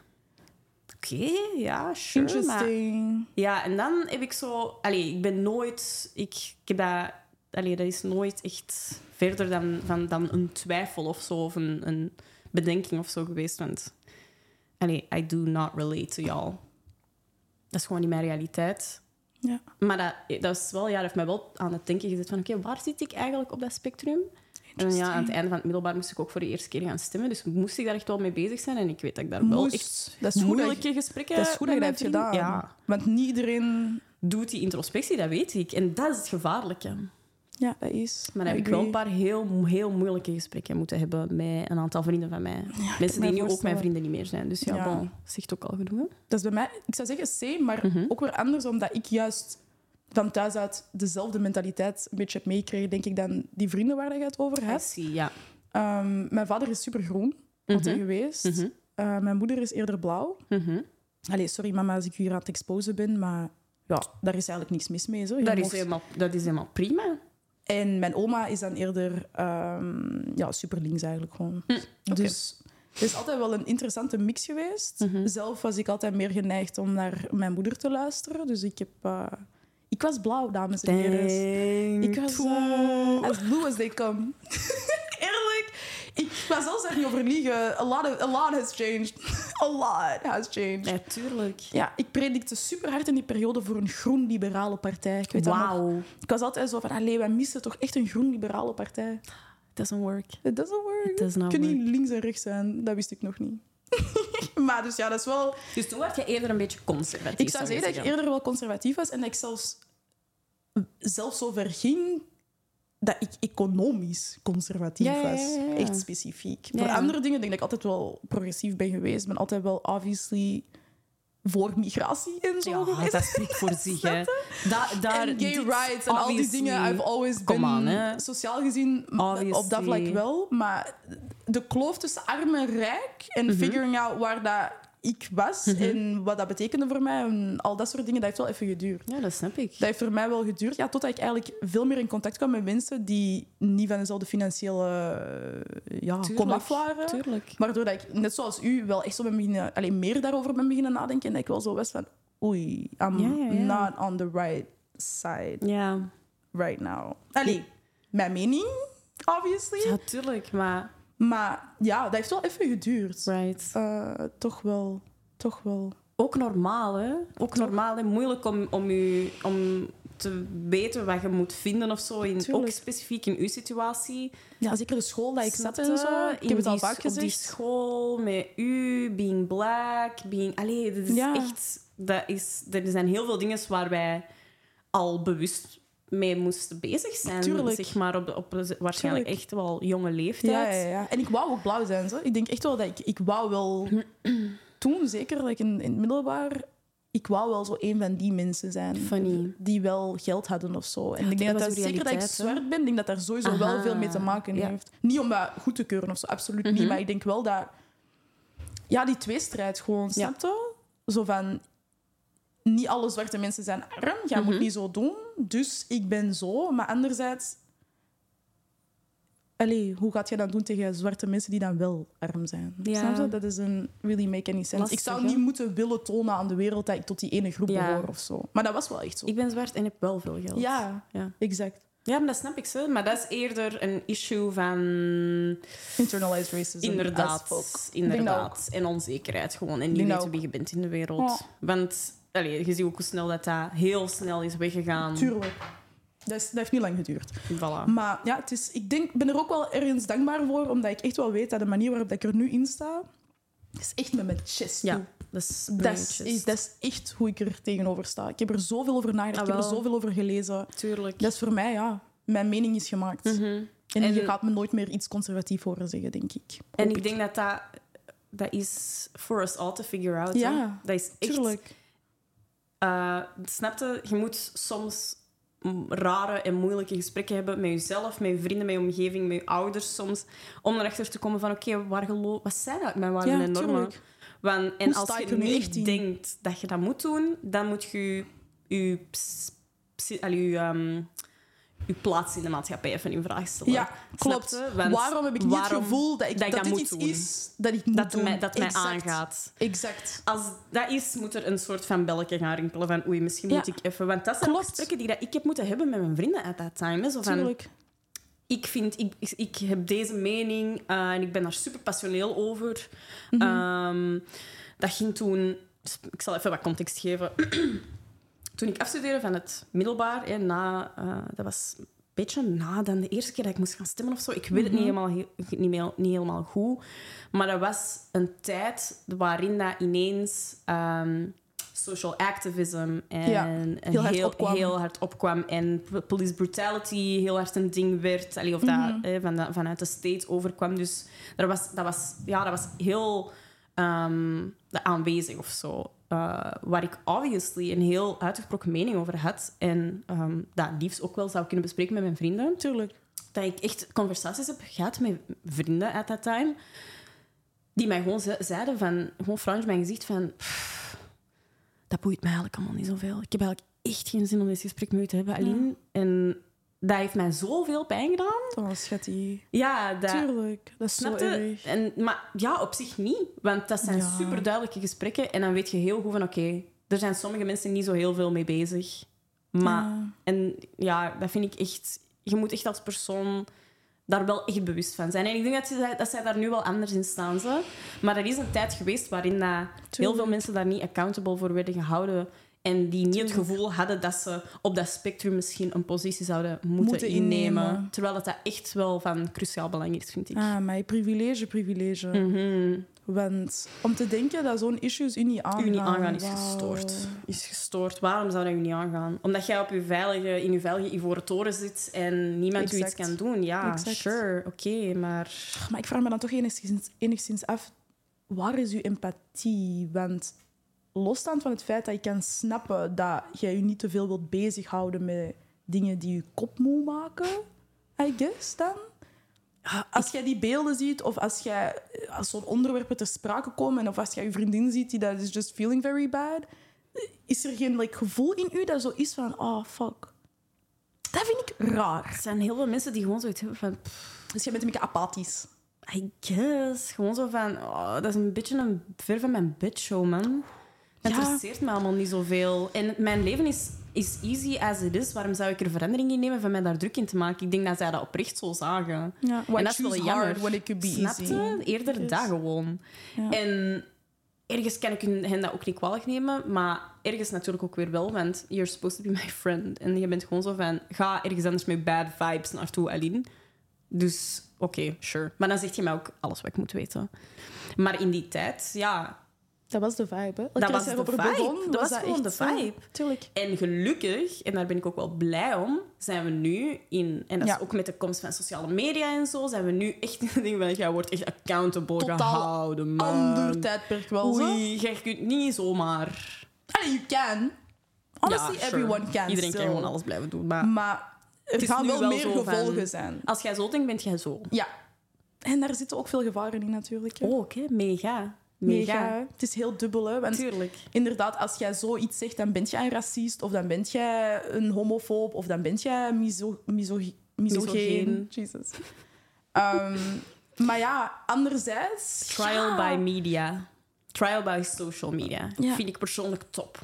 oké, ja, sure. Maar, Interesting. ja, en dan heb ik zo... Allee, ik ben nooit... Ik, ik heb dat... Allee, dat is nooit echt verder dan, van, dan een twijfel of zo, of een, een bedenking of zo geweest. Want allee, I do not relate to y'all. Dat is gewoon niet mijn realiteit. Ja. Maar dat, dat is wel, ja, dat heeft mij wel aan het denken gezet van oké, waar zit ik eigenlijk op dat spectrum? En ja, aan het einde van het middelbaar moest ik ook voor de eerste keer gaan stemmen. Dus moest ik daar echt wel mee bezig zijn. En ik weet dat ik daar wel Moest. echt Dat is dat moeilijke gesprekken Dat is goed dat je dat hebt gedaan. Ja, Want niet iedereen... doet die introspectie, dat weet ik. En dat is het gevaarlijke. Ja, dat is. Maar dan heb ik wel een paar heel, heel moeilijke gesprekken moeten hebben met een aantal vrienden van mij. Mensen die nu ook mijn vrienden niet meer zijn. Dus ja, Ja. bon, zegt ook al genoeg. Dat is bij mij, ik zou zeggen same, maar Mhm. ook weer anders, omdat ik juist van thuis uit dezelfde mentaliteit een beetje heb meegekregen, denk ik, dan die vrienden waar je het over hebt. see, ja. Ehm, mijn vader is super groen, altijd geweest. Mhm. Eh, mijn moeder is eerder blauw. Mhm. Allee, sorry mama als ik hier aan het exposen ben, maar ja, daar is eigenlijk niks mis mee. Zo. Je Dat, is helemaal, dat is helemaal prima. En mijn oma is dan eerder ehm, ja, super links eigenlijk gewoon. Hm. Dus het is altijd wel een interessante mix geweest. Mhm. Zelf was ik altijd meer geneigd om naar mijn moeder te luisteren. Dus ik heb... eh, ik was blauw, dames en heren. Ik was eh, as blue as they come. Eerlijk, ik ga zelfs daar niet over liegen. A lot, of- a lot has changed. a lot has changed. Ja, tuurlijk. Ja, ik predikte super hard in die periode voor een groen-liberale partij. Ik weet nog. Wauw. Ik was altijd zo van, allee, wij missen toch echt een groen-liberale partij. Doesn't work. It doesn't work. It does not niet links en rechts zijn. Dat wist ik nog niet. maar dus ja, dat is wel... Dus toen werd je eerder een beetje conservatief. Ik zou zeggen dat ik eerder wel conservatief was en dat ik zelfs, zelfs zo ver ging dat ik economisch conservatief Ja, was. ja, ja. Echt specifiek. Voor andere dingen denk ik dat ik altijd wel progressief ben geweest. Ik ben altijd wel obviously voor migratie en zo Ja, geweest. dat spreekt voor zich. Hè. Da, daar, en gay rights en al die dingen. I've always been on, sociaal gezien Obviously. op dat vlak wel. Maar de kloof tussen arm en rijk en Mhm. figuring out waar dat ik was en wat dat betekende voor mij en al dat soort dingen, dat heeft wel even geduurd. Ja, dat snap ik. Dat heeft voor mij wel geduurd, ja, totdat ik eigenlijk veel meer in contact kwam met mensen die niet van dezelfde financiële eh, ja, Tuurlijk, komaf waren. Tuurlijk. Waardoor dat ik, net zoals u, wel echt zo ben beginnen, alleen meer daarover ben beginnen nadenken. En dat ik wel zo was van, oei, I'm Ja, ja, ja. not on the right side Ja, right now. Allee, mijn mening, obviously. ja tuurlijk. Maar, Maar ja, dat heeft wel even geduurd. right. Eh, toch wel, toch wel. Ook normaal, hè? Ook normaal en moeilijk om, om, u, om te weten wat je moet vinden of zo. In, ook specifiek in uw situatie. Ja, zeker de school dat ik zat en zo. Ik In heb het al die- vaak Op die gezegd. school, met u, being black, being... Allee, dat is Ja. echt... Dat is, er zijn heel veel dingen waar wij al bewust mee moesten bezig zijn. Tuurlijk. Zeg maar op, op waarschijnlijk Tuurlijk. echt wel jonge leeftijd. Ja, ja, ja. En ik wou ook blauw zijn. Zo. Ik denk echt wel dat ik... Ik wou wel... Toen, zeker dat ik in, in het middelbaar... Ik wou wel zo een van die mensen zijn. Funny. Die wel geld hadden of zo. En ik denk dat dat, zeker dat ik zwart ben, denk dat daar sowieso wel veel mee te maken Ja. heeft. Niet om dat goed te keuren of zo, absoluut Mhm. niet. Maar ik denk wel dat... Ja, die tweestrijd gewoon, snap je? Zo van... Niet alle zwarte mensen zijn arm. Jij Mhm. moet niet zo doen. Dus ik ben zo. Maar anderzijds... Allee, hoe gaat je dan doen tegen zwarte mensen die dan wel arm zijn? Ja. Snap je? Dat is een really make any sense. Lastig, ik zou niet moeten willen tonen aan de wereld dat ik tot die ene groep Ja. behoor of zo. Maar dat was wel echt zo. Ik ben zwart en heb wel veel geld. Ja, Ja. exact. Ja, maar dat snap ik zo. Maar dat is eerder een issue van... Internalized racism. Inderdaad. Inderdaad. En onzekerheid gewoon. En niet weten wie je bent in de wereld. Want allee, je ziet ook hoe snel dat, dat heel snel is weggegaan. Tuurlijk. Dat, is, dat heeft niet lang geduurd. Voilà. Maar ja, het is, ik denk, ben er ook wel ergens dankbaar voor, omdat ik echt wel weet dat de manier waarop ik er nu in sta, is echt met mijn chest. Ja, dat is Dat is, dat is echt hoe ik er tegenover sta. Ik heb er zoveel over nagedacht, Ah, ik heb er wel. zoveel over gelezen. Tuurlijk. Dat is voor mij, ja, mijn mening is gemaakt. Mhm. En, En- je gaat me nooit meer iets conservatief horen zeggen, denk ik. En ik denk dat dat, dat is for us all to figure out. Ja, hè. Dat is echt... Tuurlijk. Uh, snapte? Je moet soms rare en moeilijke gesprekken hebben met jezelf, met je vrienden, met je omgeving, met je ouders soms, om erachter te komen van, oké, waar wat zijn dat mijn waarden Ja, en normen? tuurlijk. Want, en als je nu niet in? denkt dat je dat moet doen, dan moet je je, allee, je, ehm, je plaats in de maatschappij even in vraag stellen. Ja, klopt. Waarom heb ik niet het gevoel dat, ik, dat dat, dit moet iets doen? is dat ik moet Dat, doen? mij, dat mij aangaat. Exact. Als dat is, moet er een soort van belletje gaan rinkelen van oei, misschien Ja. moet ik even... Want dat zijn Klopt. gesprekken die dat ik heb moeten hebben met mijn vrienden at that time. Zo van, Tuurlijk. ik vind, ik, ik, ik heb deze mening eh, en ik ben daar super passioneel over. Mhm. Ehm, dat ging toen... Ik zal even wat context geven. toen ik afstudeerde van het middelbaar, hè, na, eh, dat was een beetje na dan de eerste keer dat ik moest gaan stemmen of zo. Ik weet het niet, helemaal, he- niet, meer, niet helemaal goed. Maar dat was een tijd waarin dat ineens ehm, social activism en Ja, heel hard opkwam. heel hard opkwam en police brutality heel hard een ding werd. Allee, of dat Mhm. eh, van de- vanuit de state overkwam. Dus dat was, dat was, ja, dat was heel ehm, aanwezig of zo. Eh, waar ik obviously een heel uitgesproken mening over had. En ehm, dat liefst ook wel zou kunnen bespreken met mijn vrienden. Tuurlijk. Dat ik echt conversaties heb gehad met vrienden at that time. Die mij gewoon ze- zeiden van... Gewoon Frans mijn gezicht van... "Pff, Dat boeit mij eigenlijk allemaal niet zoveel. Ik heb eigenlijk echt geen zin om dit gesprek met u te hebben, Aline. En dat heeft mij zoveel pijn gedaan. Dat was schattig. Ja, dat... Tuurlijk. Dat is zo erg. En, maar ja, op zich niet. Want dat zijn Ja. super duidelijke gesprekken. En dan weet je heel goed van, oké, er zijn sommige mensen niet zo heel veel mee bezig. Maar, Ja. en ja, dat vind ik echt... Je moet echt als persoon daar wel echt bewust van zijn. En ik denk dat, ze, dat zij daar nu wel anders in staan. Ze. Maar er is een tijd geweest waarin dat heel veel mensen daar niet accountable voor werden gehouden. En die niet het gevoel hadden dat ze op dat spectrum misschien een positie zouden moeten, Moeten innemen. innemen. Terwijl dat, dat echt wel van cruciaal belang is, vind ik. Ah, maar privilege, privilege. Mhm. Want om te denken dat zo'n issues u niet aangaan... U niet aangaan is gestoord. Is gestoord. Waarom zou dat u niet aangaan? Omdat jij op uw veilige, in uw veilige ivoren toren zit en niemand u iets Exact. kan doen. Ja, Exact. sure, oké, maar... Maar ik vraag me dan toch enigszins, enigszins af, waar is uw empathie? Want losstaand van het feit dat je kan snappen dat jij je niet te veel wilt bezighouden met dingen die je kop moe maken, I guess dan. Als jij die beelden ziet, of als, jij, als zo'n onderwerpen ter sprake komen, of als jij je vriendin ziet die dat is just feeling very bad, is er geen like, gevoel in u dat zo is van, oh fuck. Dat vind ik raar. Er zijn heel veel mensen die gewoon zoiets hebben van... pff, Dus jij bent een beetje apathisch. I guess. Gewoon zo van... Oh, dat is een beetje een ver van mijn bedshow, man. Het Ja. interesseert me allemaal niet zoveel. En mijn leven is, is easy as it is. Waarom zou ik er verandering in nemen van mij daar druk in te maken? Ik denk dat zij dat oprecht zo zagen. Ja, en dat is wel jammer. hard when it could be Snap easy? je? Eerder Yes. dat gewoon. Ja. En ergens kan ik hen dat ook niet kwalijk nemen, maar ergens natuurlijk ook weer wel, want you're supposed to be my friend. En je bent gewoon zo van, ga ergens anders met bad vibes naartoe, Aline. Dus, oké, sure. Maar dan zeg je mij ook alles wat ik moet weten. Maar in die tijd, ja... Dat was de vibe, hè? Dat was de vibe. Dat was gewoon de vibe. Tuurlijk. En gelukkig, en daar ben ik ook wel blij om, zijn we nu in... En dat is Ja. ook met de komst van sociale media en zo, zijn we nu echt in het ding van, jij wordt echt accountable Totaal gehouden, man. Ander tijdperk wel, zo. Oei, jij kunt niet zomaar... Allee, you can. Honestly, Ja, sure. everyone can Iedereen kan gewoon alles blijven doen. Maar Maar er gaan wel, wel meer zo van- gevolgen zijn. als jij zo denkt, bent jij zo. Ja. En daar zitten ook veel gevaren in, natuurlijk. hè. Oh, oké. Mega. Mega. Het is heel dubbel, hè. Want Tuurlijk. inderdaad, als jij zoiets zegt, dan ben jij een racist, of dan ben jij een homofoob, of dan ben jij miso miso misogeen. Jesus. Ehm, maar ja, anderzijds... Trial ja, by media. Trial by social media. Ja. Vind ik persoonlijk top.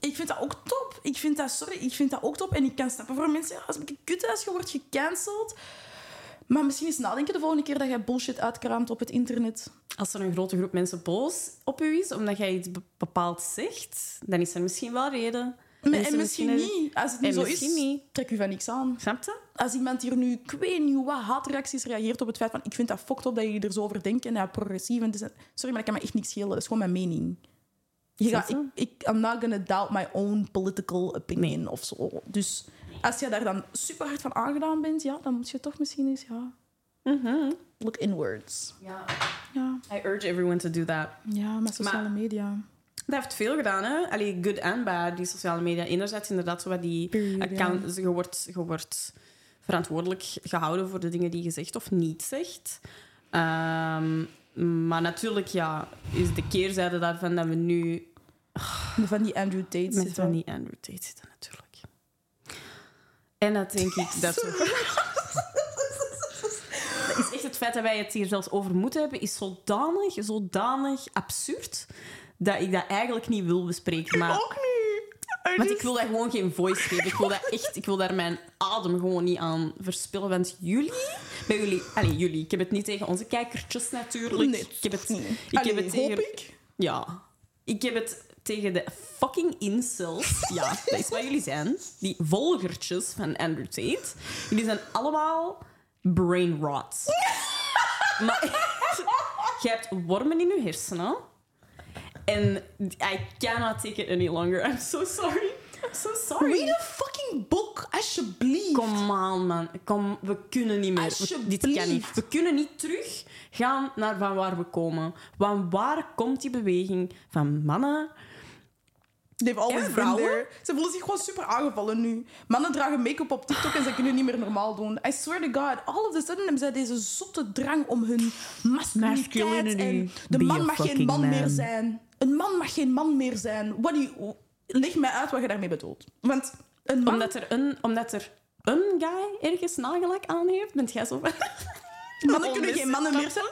Ik vind dat ook top. Ik vind dat, sorry, ik vind dat ook top. En ik kan snappen voor mensen, als ik kut als je wordt gecanceld. Maar misschien eens nadenken de volgende keer dat jij bullshit uitkraamt op het internet. Als er een grote groep mensen boos op u is, omdat jij iets be- bepaald zegt, dan is er misschien wel reden. En misschien een- niet. Als het niet zo is, misschien niet. trek je van niks aan. Snap je? Als iemand hier nu, ik weet niet wat haatreacties reageert op het feit van ik vind dat fucked up dat jullie er zo over denken en ja, progressief. En sorry, maar dat kan me echt niks schelen. Dat is gewoon mijn mening. Je gaat, ik, ik, I'm not gonna doubt my own political opinion of zo. Dus als je daar dan super hard van aangedaan bent, ja, dan moet je toch misschien eens, ja, Mhm. look inwards. Ja. Ja, I urge everyone to do that. ja met sociale Maar- media. Dat heeft veel gedaan, hè? Allee, good en bad, die sociale media. Enerzijds inderdaad zo wat die Period, account... Je, wordt, je wordt verantwoordelijk gehouden voor de dingen die je zegt of niet zegt. Ehm, maar natuurlijk, ja, is de keerzijde daarvan dat we nu Van die Andrew Tate met zitten. van die Andrew Tate zitten, natuurlijk. En dat denk ik... Dat, is echt het feit dat wij het hier zelfs over moeten hebben, is zodanig, zodanig absurd, dat ik dat eigenlijk niet wil bespreken. Maar, Ook niet. want ik wil daar gewoon geen voice geven. Ik wil, dat echt, ik wil daar mijn adem gewoon niet aan verspillen. Want jullie, bij jullie, allez, jullie, ik heb het niet tegen onze kijkertjes natuurlijk. Nee, ik heb het, niet. ik Allee, heb het tegen, hoop ik. ja. Ik heb het tegen de fucking incels. Ja, dat is wat jullie zijn. Die volgertjes van Andrew Tate. Jullie zijn allemaal brain rot. maar je hebt wormen in je hersenen. En I cannot take it any longer. I'm so sorry. I'm so sorry. Read a fucking book, alsjeblieft. Kom aan, man. Kom, we kunnen niet meer. We- dit kan niet. We kunnen niet terug gaan naar van waar we komen. Want waar komt die beweging van mannen? They've always En been vrouwen? there. Ze voelen zich gewoon super aangevallen nu. Mannen dragen make-up op TikTok en ze kunnen niet meer normaal doen. I swear to God, all of a sudden hebben zij deze zotte drang om hun masculiniteit. En de man mag geen man meer zijn. Een man mag geen man meer zijn. What do you... Leg mij uit wat je daarmee bedoelt. Want een man... Omdat er een, omdat er een guy ergens nagelak aan heeft, bent jij zo. Mannen kunnen geen mannen dat meer zijn.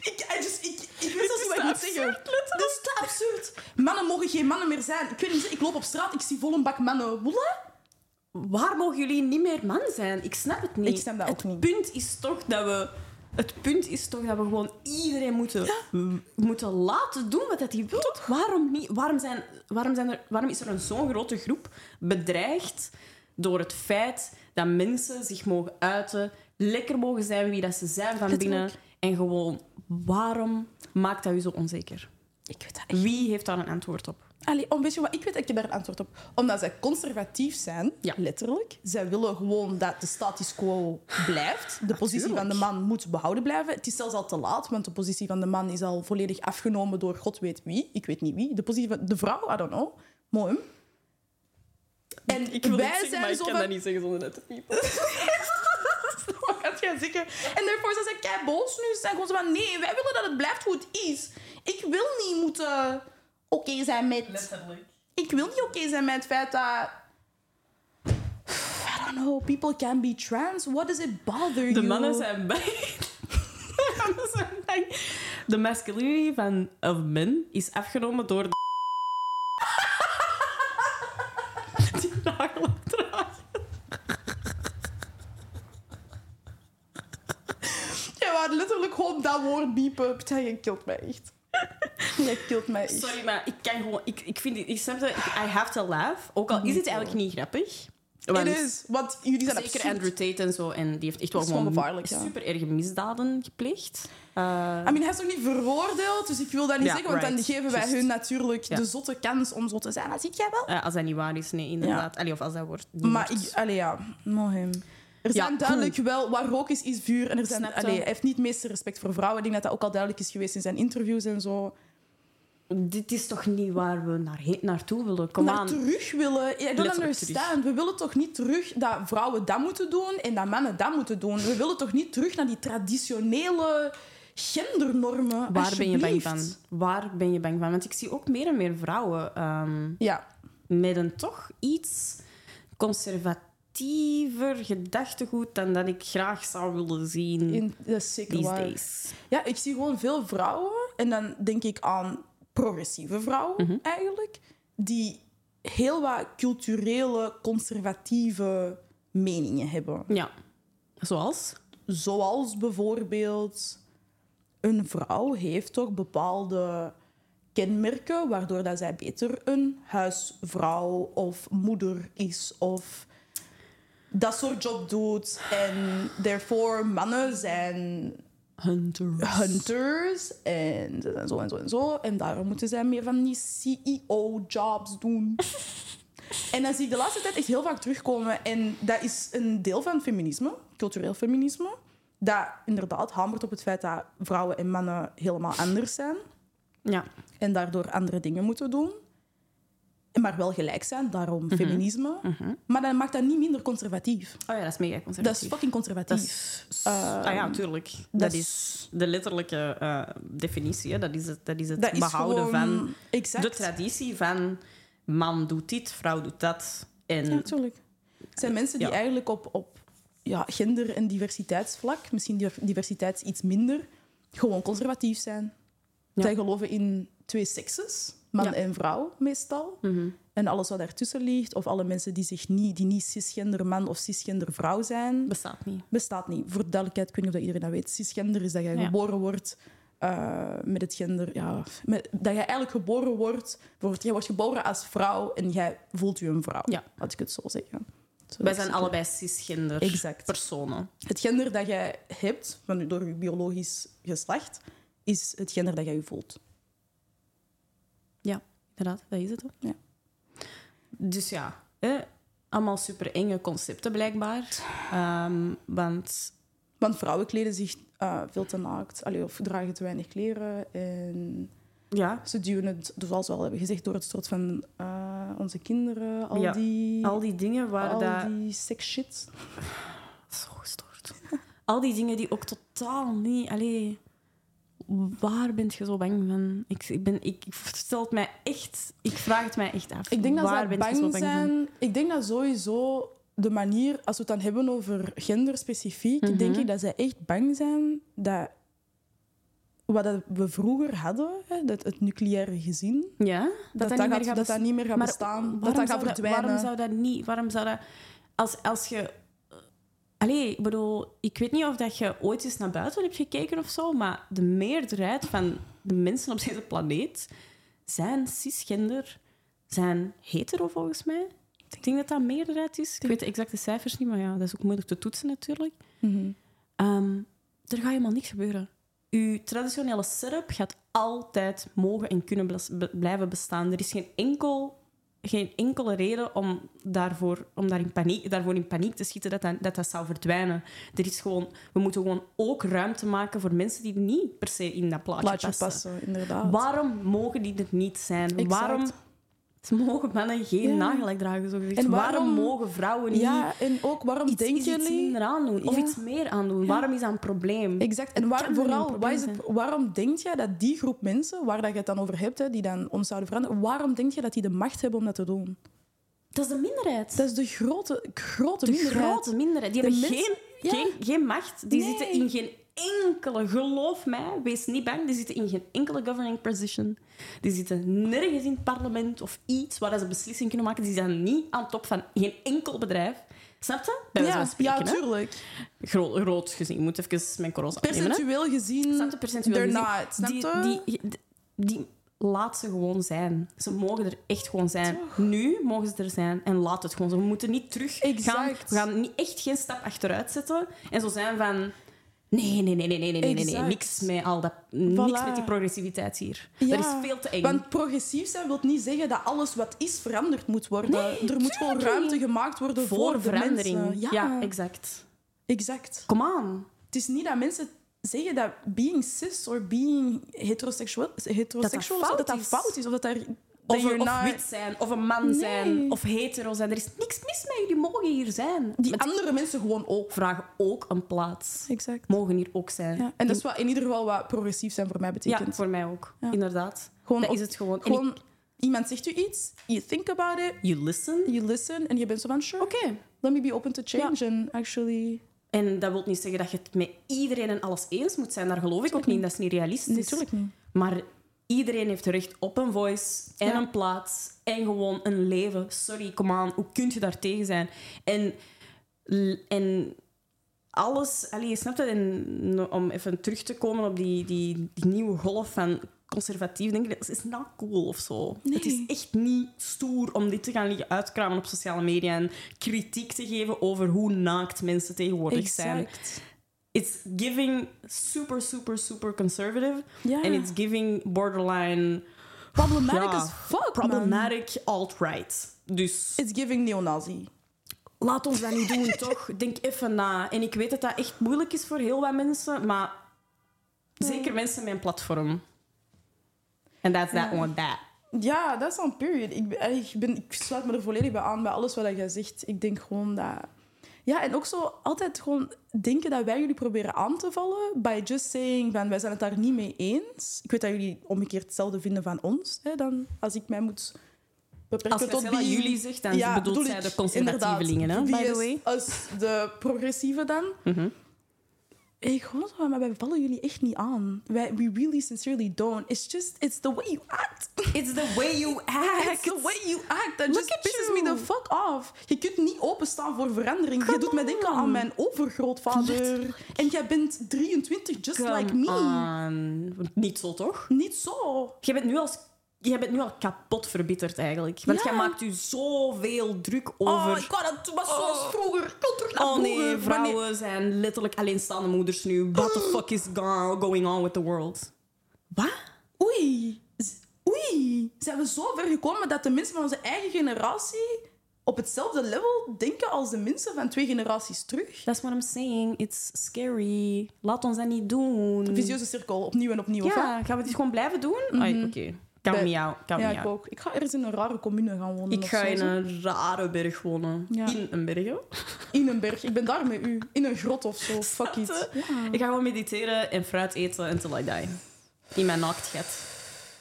Ik, I just, ik, ik weet zelfs niet wat ik moet zeggen. Dat is te absurd. Mannen mogen geen mannen meer zijn. Ik weet niet, ik loop op straat, ik zie vol een bak mannen. Waar mogen jullie niet meer man zijn? Ik snap het niet. Ik snap dat ook het niet. Punt is toch dat we... Het punt is toch dat we gewoon iedereen moeten, moeten laten doen wat hij wil. Waarom, niet? Waarom, zijn, waarom, zijn er, waarom is er een zo'n grote groep bedreigd door het feit dat mensen zich mogen uiten, lekker mogen zijn wie dat ze zijn van binnen en gewoon, waarom maakt dat u zo onzeker? Ik weet dat echt Wie heeft daar een antwoord op? Allee, om, weet je wat, ik weet, ik heb daar een antwoord op. Omdat zij conservatief zijn, Ja. letterlijk. Zij willen gewoon dat de status quo blijft. De positie van de man moet behouden blijven. Het is zelfs al te laat, want de positie van de man is al volledig afgenomen door god weet wie. Ik weet niet wie. De positie van de vrouw, I don't know. Mooi. En wij zijn zo van... niet zeggen zonder net te piepen. Jij zeggen? En daarvoor zijn ze kei boos nu. Ze zijn gewoon zo van, nee, wij willen dat het blijft hoe het is. Ik wil niet moeten oké zijn met... Letterlijk. Ik wil niet oké zijn met het feit dat... I don't know, people can be trans. What does it bother you? De mannen zijn bang. De mannen zijn bang. De masculinity van of men is afgenomen door de... die Jij wou letterlijk gewoon dat woord biepen. Je kilt mij echt. Je kilt mij echt. Sorry, maar ik kan gewoon... Ik, ik vind... Ik snap dat... I have to laugh. Ook al is het eigenlijk niet grappig. Want Het is, want jullie zijn Zeker absurd. Andrew Tate en zo. En die heeft echt wel gewoon ja. super erge misdaden gepleegd. Eh, I mean, hij is nog niet veroordeeld, dus ik wil dat niet Ja, zeggen, want dan geven wij Just- hun natuurlijk Ja. de zotte kans om zo te zijn. Dat zie jij wel. als dat niet waar is, nee, inderdaad. Allee, of als dat wordt. Maar wordt. ik, allee, ja, nog Er Ja, zijn duidelijk wel, waar rook is, is vuur. En er zijn, allee, hij heeft niet het meeste respect voor vrouwen. Ik denk dat dat ook al duidelijk is geweest in zijn interviews en zo. Dit is toch niet waar we naar naartoe willen? Kom naar aan. terug willen. I don't understand. We willen toch niet terug dat vrouwen dat moeten doen en dat mannen dat moeten doen. We willen toch niet terug naar die traditionele gendernormen. Waar ben je bang van? Waar ben je bang van? Want ik zie ook meer en meer vrouwen ehm, Ja, met een toch iets conservatiever gedachtegoed dan dat ik graag zou willen zien in, dat is zeker these waar. days. Ja, ik zie gewoon veel vrouwen. En dan denk ik aan progressieve vrouwen Mhm. eigenlijk. Die heel wat culturele, conservatieve meningen hebben. Ja. Zoals? Zoals bijvoorbeeld... Een vrouw heeft toch bepaalde kenmerken... waardoor dat zij beter een huisvrouw of moeder is... of dat soort job doet. En therefore mannen zijn Hunters. hunters en zo en zo en zo. En daarom moeten zij meer van die CEO-jobs doen. en dan zie ik de laatste tijd echt heel vaak terugkomen. En dat is een deel van feminisme, cultureel feminisme. Dat inderdaad hamert op het feit dat vrouwen en mannen helemaal anders zijn. Ja. En daardoor andere dingen moeten doen. Maar wel gelijk zijn, daarom feminisme. Maar dat maakt dat niet minder conservatief. Oh ja, dat is mega Dat conservatief. is fucking Dat conservatief. is- Ehm, ah ja, tuurlijk. Dat, dat is is- de letterlijke eh, definitie. Hè. Dat is het, dat is het Dat is behouden gewoon- van exact. de traditie van man doet dit, vrouw doet dat. En Ja, natuurlijk. Het zijn mensen die Ja. eigenlijk op, op ja, gender- en diversiteitsvlak, misschien diver- diversiteit iets minder, gewoon conservatief zijn. Ja. Zij geloven in twee sekses, man Ja. en vrouw meestal. Mhm. En alles wat daartussen ligt, of alle mensen die, zich niet, die niet cisgender man of cisgender vrouw zijn, bestaat niet. bestaat niet. Voor de duidelijkheid, ik weet niet of dat iedereen dat weet. Cisgender is dat jij Ja. geboren wordt eh, met het gender... Ja, met, dat jij eigenlijk geboren wordt... Bijvoorbeeld, jij wordt geboren als vrouw en jij voelt je een vrouw. Ja. Laat ik het zo zeggen. Zo Wij zijn allebei cisgender Exact. personen. Het gender dat jij hebt, van, door je biologisch geslacht, is het gender dat jij je voelt. Ja, inderdaad, dat is het. Hè. Ja. Dus ja, hè, allemaal super enge concepten blijkbaar. Ehm, want Want vrouwen kleden zich eh, veel te naakt. Allee, of dragen te weinig kleren. En ja, ze duwen het, zoals we al hebben gezegd, door het soort van eh, onze kinderen. Al Ja, die, al die dingen waar al dat... die sex shit. Zo gestoord. Al die dingen die ook totaal niet... Allee, waar bent je zo bang van? Ik, ik, ben, ik, ik stel het mij echt... Ik vraag het mij echt af. Ik denk dat waar bent je zo bang bang van? zijn. Ik denk dat sowieso de manier, als we het dan hebben over gender specifiek, Mhm. denk ik dat zij echt bang zijn dat wat we vroeger hadden, hè, dat het nucleaire gezin, Ja? dat dat, niet meer gaat, gaat dat, niet meer gaat Maar bestaan, dat dat gaat verdwijnen. waarom zou dat niet... Waarom zou dat... Als, als je... Allee, ik bedoel, ik weet niet of dat je ooit eens naar buiten hebt gekeken of zo, maar de meerderheid van de mensen op deze planeet zijn cisgender, zijn hetero volgens mij. Ik denk dat dat meerderheid is. Ik weet de exacte cijfers niet, maar ja, dat is ook moeilijk te toetsen natuurlijk. Mhm. Ehm, er gaat helemaal niks gebeuren. Uw traditionele setup gaat altijd mogen en kunnen blijven bestaan. Er is geen, enkel, geen enkele reden om, daarvoor, om daar in paniek, daarvoor in paniek te schieten dat dat, dat dat zou verdwijnen. Er is gewoon, we moeten gewoon ook ruimte maken voor mensen die niet per se in dat plaatje, Plaatje passen. passen, inderdaad. Waarom mogen die het niet zijn? Exact. Waarom mogen mannen geen Ja. nagelak dragen? Zo gezegd? En waarom, waarom- mogen vrouwen niet Ja, en ook waarom iets, denken iets, iets jullie... minder aandoen? Of Ja. iets meer aandoen? Waarom is dat een probleem? Exact. En waar, vooral, waar is het, waarom denk je dat die groep mensen, waar dat je het dan over hebt, hè, die dan ons zouden veranderen, waarom denk je dat die de macht hebben om dat te doen? Dat is de minderheid. Dat is de grote, grote de minderheid. grote minderheid. Die De hebben mensen- geen, geen, geen macht. Die Nee. zitten in geen enkele, geloof mij, wees niet bang, die zitten in geen enkele governing position. Die zitten nergens in het parlement of iets waar ze beslissingen kunnen maken. Die zijn niet aan top van geen enkel bedrijf. Snap je? Bij Ja, spreken, ja, tuurlijk. Gro- groot gezien. Ik moet even mijn corona afnemen. Percentueel gezien, Snap je? Percentueel they're gezien. not. Snap die, je? die, die, die laat ze gewoon zijn. Ze mogen er echt gewoon zijn. Nu mogen ze er zijn en laat het gewoon. We moeten niet terug gaan. Exact. We gaan niet, echt geen stap achteruit zetten en zo zijn van... Nee, nee, nee, nee, nee, nee, nee, nee. Niks met al dat, niks met die progressiviteit hier. Dat is veel te eng. Want progressief zijn wil niet zeggen dat alles wat is veranderd moet worden. Er moet gewoon ruimte gemaakt worden voor, verandering. Ja. exact. Exact. Kom aan. Het is niet dat mensen zeggen dat being cis of being heteroseksueel, heteroseksueel dat, dat, dat, fout is. Of dat daar of, you're of wit zijn, of een man Nee. zijn, of hetero zijn. Er is niks mis mee. Jullie mogen hier zijn. Die Met- andere mensen gewoon ook. vragen ook een plaats. Exact. Mogen hier ook zijn. Ja. En dat is wat in ieder geval wat progressief zijn voor mij Ja, betekent. voor mij ook. Ja. Inderdaad. Gewoon dat op- is het gewoon. Gewoon, ik- iemand zegt u iets, you think about it, you listen. you listen, en je bent zo van, sure, Oké. let me be open to change and actually... En dat wil niet zeggen dat je het met iedereen en alles eens moet zijn. Daar geloof ik ook niet. in. Dat is niet realistisch. Natuurlijk niet. Maar iedereen heeft recht op een voice en Ja. een plaats en gewoon een leven. Sorry, kom aan. Hoe kun je daar tegen zijn? En, en alles... Allee, snap je? En om even terug te komen op die, die, die nieuwe golf van conservatief, denk ik, dat is not cool of zo. Nee. Het is echt niet stoer om dit te gaan liggen uitkramen op sociale media en kritiek te geven over hoe naakt mensen tegenwoordig zijn. It's giving super, super, super conservative. And it's giving borderline Problematic Ja, as fuck, problematic alt-right. Dus It's giving neonazi. laat ons dat niet doen, toch? Denk even na. En ik weet dat dat echt moeilijk is voor heel wat mensen, maar zeker mensen met een platform. And that's that one, that. Ja, dat is on period. Ik, ben, ik, ben, ik sluit me er volledig bij aan, bij alles wat jij zegt. Ik denk gewoon dat... Ja, en ook zo altijd gewoon denken dat wij jullie proberen aan te vallen by just saying van wij zijn het daar niet mee eens. Ik weet dat jullie omgekeerd hetzelfde vinden van ons, hè, dan als ik mij moet beperken Als tot being- jullie zegt, dan bedoelt bedoel zij de conservatievelingen, hè, by the Wie way. Als de progressieve dan. Mhm. Ik gewoon zo, maar wij vallen jullie echt niet aan. Wij, we really sincerely don't. It's just, it's the way you act. It's the way you act. It's the way you act. That Look just pisses you. me the fuck off. Je kunt niet openstaan voor verandering. Come je doet mij denken aan mijn overgrootvader. Letterlijk. En jij bent 23, just Come like me. on. Niet zo, toch? Niet zo. Je bent nu al, je bent nu al kapot verbitterd eigenlijk. Want Ja. jij maakt u zoveel druk over... Oh, ik wou dat was zoals Oh. vroeger. Ik terug naar Oh nee, vrouwen Wanneer- zijn letterlijk alleenstaande moeders nu. What the fuck is go- going on with the world? Wat? Oei. Oei, zijn we zo ver gekomen dat de mensen van onze eigen generatie op hetzelfde level denken als de mensen van twee generaties terug? That's what I'm saying. It's scary. Laat ons dat niet doen. Een visieuze cirkel, opnieuw en opnieuw. Ja, gaan we dit gewoon blijven doen? Ai, Oké. Count Bij- wat? ja ik ook. Ik ga ergens in een rare commune gaan wonen. Ik ga in zo. een rare berg wonen. Ja. In een berg? In een berg. Ik ben daar met u. In een grot of zo. Fuck it. Ja. Ik ga gewoon mediteren en fruit eten until I die. In mijn naaktgat.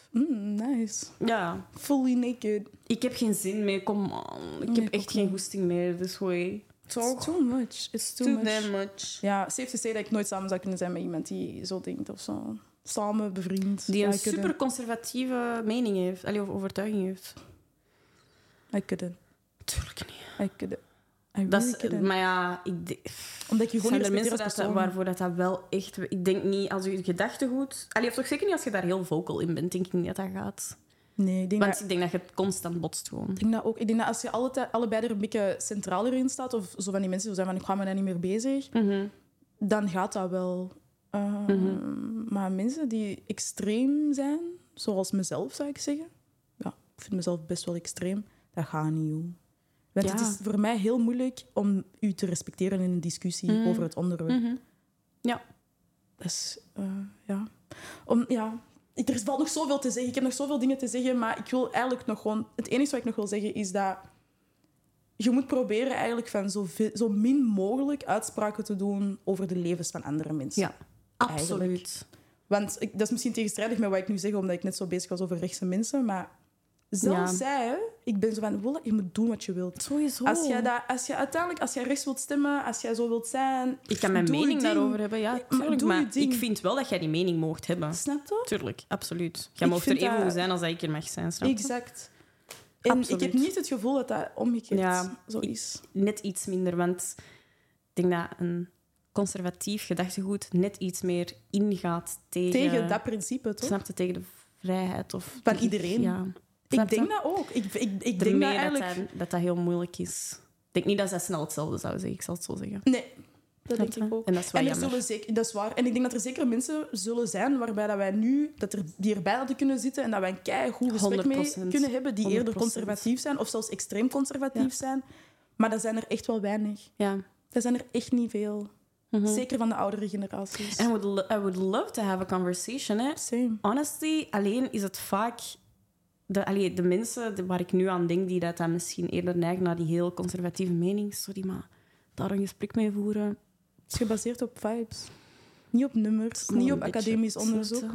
Mm, nice. Ja. Fully naked. Ik heb geen zin meer, kom on. Ik Nee, heb echt geen goesting meer, dus gooi. It's too much. It's too, Too much. damn much. Ja, safe to say dat ik nooit samen zou kunnen zijn met iemand die zo denkt of zo. Samen, bevriend. Die een super conservatieve mening heeft. Allee, of overtuiging heeft. I couldn't. Tuurlijk niet. I couldn't. I Dat is, maar ja, ik denk... Omdat je gewoon Zijn er mensen dat, waarvoor dat, dat wel echt... Ik denk niet, als je gedachtegoed... Allee, of toch zeker niet als je daar heel vocal in bent, denk ik niet dat dat gaat. Nee, ik denk, Want dat, ik denk dat je het constant botst gewoon. ik denk dat ook. Ik denk dat als je alle allebei er een beetje centraler in staat, of zo van die mensen die zijn van ik ga me daar niet meer bezig, Mhm. dan gaat dat wel. Uh, Maar mensen die extreem zijn, zoals mezelf zou ik zeggen, ja, ik vind mezelf best wel extreem, dat gaat niet, joh. Want Ja. het is voor mij heel moeilijk om u te respecteren in een discussie Mhm. over het onderwerp. Mhm. Ja. Dat is, eh, ja. Om, ja. Ik, er valt nog zoveel te zeggen. Ik heb nog zoveel dingen te zeggen, maar ik wil eigenlijk nog gewoon... Het enige wat ik nog wil zeggen is dat je moet proberen eigenlijk van zo, zo min mogelijk uitspraken te doen over de levens van andere mensen. Ja, absoluut. Want ik, dat is misschien tegenstrijdig met wat ik nu zeg, omdat ik net zo bezig was over rechtse mensen, maar zelfs Ja. zij, ik ben zo van, je moet doen wat je wilt. Sowieso. Als jij, dat, als jij uiteindelijk, als jij rechts wilt stemmen, als jij zo wilt zijn... Ik kan mijn je mening daarover hebben, ja. maar Tuurlijk, doe maar je ding. ik vind wel dat jij die mening moogt hebben. Snap je? Tuurlijk, absoluut. Jij mag er even dat- goed zijn als dat ik er mag zijn, snap je? Exact. En Absoluut. ik heb niet het gevoel dat dat omgekeerd Ja, zo is. Net iets minder, want ik denk dat een conservatief gedachtegoed net iets meer ingaat tegen... Tegen dat principe, toch? Snap je? Tegen de vrijheid of... Van iedereen. Ja. Ik denk dat ook. Ik, ik, ik denk dat dat, eigenlijk... dat, dat dat heel moeilijk is. Ik denk niet dat zij snel hetzelfde zou zeggen, ik zal het zo zeggen. Nee, dat denk ik ook. En dat is en er zullen zeker, dat is waar. En ik denk dat er zeker mensen zullen zijn waarbij dat wij nu, dat er, die erbij hadden kunnen zitten en dat wij een keigoed gesprek mee 100%. kunnen hebben, die eerder 100%. conservatief zijn of zelfs extreem conservatief Ja. zijn. Maar dat zijn er echt wel weinig. Ja. Dat zijn er echt niet veel. Mhm. Zeker van de oudere generaties. And I would, lo- I would love to have a conversation, hè. Same. Honestly, alleen is het vaak... De, allee, de mensen waar ik nu aan denk, die dat dan misschien eerder neigen naar die heel conservatieve mening, sorry, maar daar een gesprek mee voeren... Het is gebaseerd op vibes. Niet op nummers, niet op academisch onderzoek.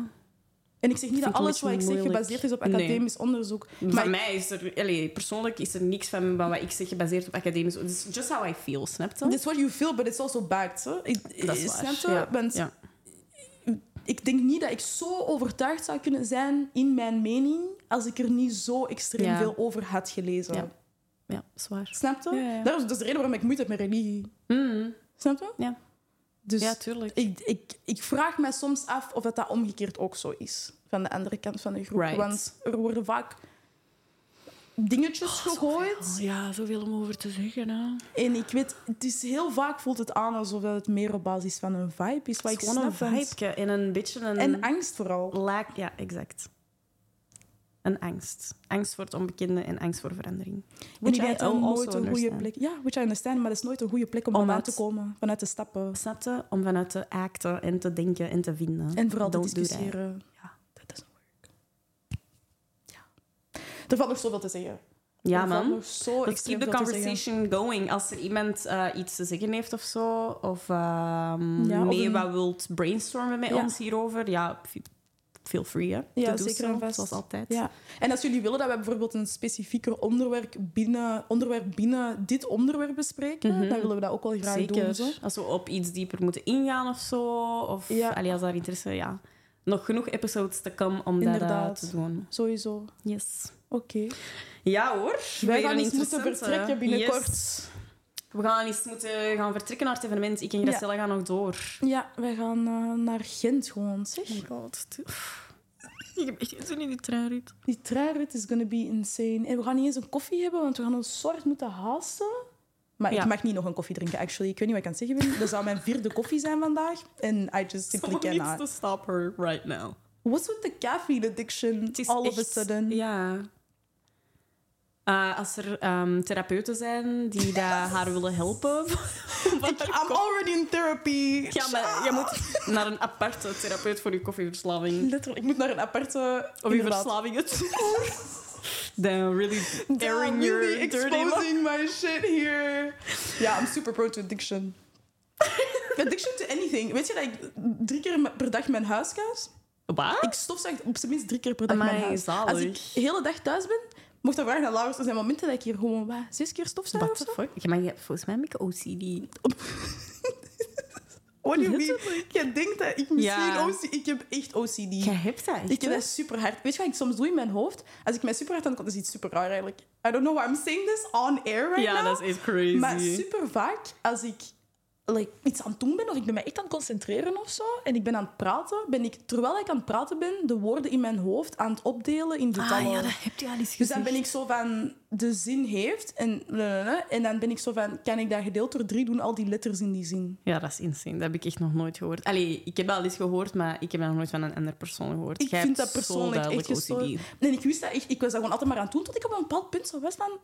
En ik zeg niet Ik dat alles wat ik zeg moeilijk. gebaseerd is op Nee. academisch onderzoek. Van Maar mij is er... Allee, persoonlijk is er niks van wat ik zeg gebaseerd op academisch... Het is just how I feel, snap je? It's what you feel, but it's also backed. Hè? Ik, Dat is waar. Snap je? Ja, Want ja. ik denk niet dat ik zo overtuigd zou kunnen zijn in mijn mening als ik er niet zo extreem Ja. veel over had gelezen. Ja. Ja, zwaar. Snap je? Dat, is, dat is de reden waarom ik moeite heb met religie. Mm. Snap je? Ja. Dus ja, tuurlijk. ik, ik, ik vraag me soms af of dat, dat omgekeerd ook zo is. Van de andere kant van de groep. Right. Want er worden vaak dingetjes gegooid. Oh, ja, zoveel om over te zeggen. Hè. En ik weet, het is heel vaak voelt het aan alsof het meer op basis van een vibe is. Wat ik Gewoon een snap, want- vibe en een beetje een... En angst vooral. laak... Ja, exact. Een angst. Angst voor het onbekende en angst voor verandering. En Which ik I denk dat also nooit een goede plek... Ja, which I understand, maar dat is nooit een goede plek om Om vanuit te komen. Vanuit te stappen. Je? Om vanuit te acten en te denken en te vinden. En vooral te Don't discussiëren. Ja, dat doesn't work. Ja. Er valt nog zoveel te zeggen. Ja, er man. Let's keep the conversation going. Als er iemand eh, iets te zeggen heeft of zo, of ehm Ja, of mee een- wat wilt brainstormen met Ja. ons hierover, ja, feel free, hè. Ja, zeker en vast. Zoals altijd. Ja. En als jullie willen dat we bijvoorbeeld een specifieker onderwerp binnen, onderwerp binnen dit onderwerp bespreken, Mhm. dan willen we dat ook wel graag Zeker. doen. Zo. Als we op iets dieper moeten ingaan of zo, of Ja. allee, als daar interesse ja. Nog genoeg episodes te komen om dat eh, Inderdaad. te doen. Sowieso. Yes. Oké. Ja hoor. Wij gaan eens moeten vertrekken binnenkort. Yes. We gaan eens moeten gaan vertrekken naar het evenement. Ik en Gracella gaan nog door. Ja, wij gaan eh, naar Gent gewoon, zeg. Oh my god. Ik heb echt geen zin in die treinrit. Die treinrit is gonna be insane. En we gaan niet eens een koffie hebben, want we gaan een soort moeten haasten. Maar Ja. ik mag niet nog een koffie drinken, actually. Ik weet niet wat ik aan het zeggen ben. Dat zou mijn vierde koffie zijn vandaag. En I just simply Someone needs cannot. to stop her right now. What's with the caffeine addiction all of a echt- sudden? Ja. Eh, als er ehm, therapeuten zijn die dat haar willen helpen. Ik, I'm already in therapy. ja, maar je moet naar een aparte therapeut voor je koffieverslaving. Letterlijk, ik moet naar een aparte... Of je Then really airing your really exposing my shit here. Ja, I'm super prone to addiction. addiction to anything. Weet je dat ik drie keer per dag mijn huis kaas? Wat? Ik stofzuig op zijn minst drie keer per dag Amai, mijn huis. zalig. Als ik de hele dag thuis ben, mocht dat vragen naar Laurens. Er zijn momenten dat ik hier gewoon wat, zes keer stofzuig of What zo. the fuck? Ja, maar je hebt volgens mij een beetje OCD. What do you mean? Letterlijk. Je denkt dat ik misschien Ja. OCD... Ik heb echt OCD. Jij hebt dat echt, Ik heb dat super hard. Weet je wat ik soms doe in mijn hoofd? Als ik mij super hard aan dat is iets super raar eigenlijk. I don't know why I'm saying this on air right Ja, now. dat is echt crazy. Maar super vaak als ik like, iets aan het doen ben of ik ben mij echt aan het concentreren of zo en ik ben aan het praten, ben ik terwijl ik aan het praten ben de woorden in mijn hoofd aan het opdelen in getallen. Ah, ja, dat heb je al eens Dus gezegd. dan ben ik zo van de zin heeft en en dan ben ik zo van kan ik dat gedeeld door drie doen al die letters in die zin. Ja, dat is insane. Dat heb ik echt nog nooit gehoord. Allee, ik heb dat al eens gehoord, maar ik heb dat nog nooit van een andere persoon gehoord. Ik Jij vind dat zo persoonlijk echt. OCD. En ik wist dat echt, ik was dat gewoon altijd maar aan het doen tot ik op een bepaald punt zo was van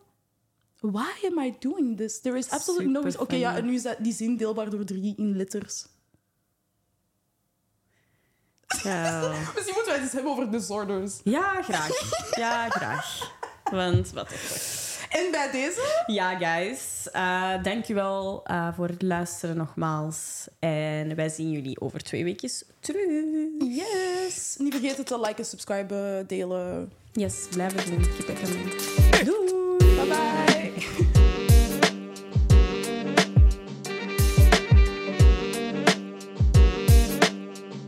why am I doing this? There is absolutely no reason. Oké, ja, en nu is dat, die zin deelbaar door drie in letters. Ja. Misschien moeten wij het eens hebben over disorders. ja, graag. Ja, graag. Want, wat. En bij deze Ja, guys. eh dankjewel eh voor het luisteren nogmaals. En wij zien jullie over twee weekjes terug. Yes! Niet vergeten te liken, subscriben, delen. Yes, blijven doen. Keep it coming. Doei!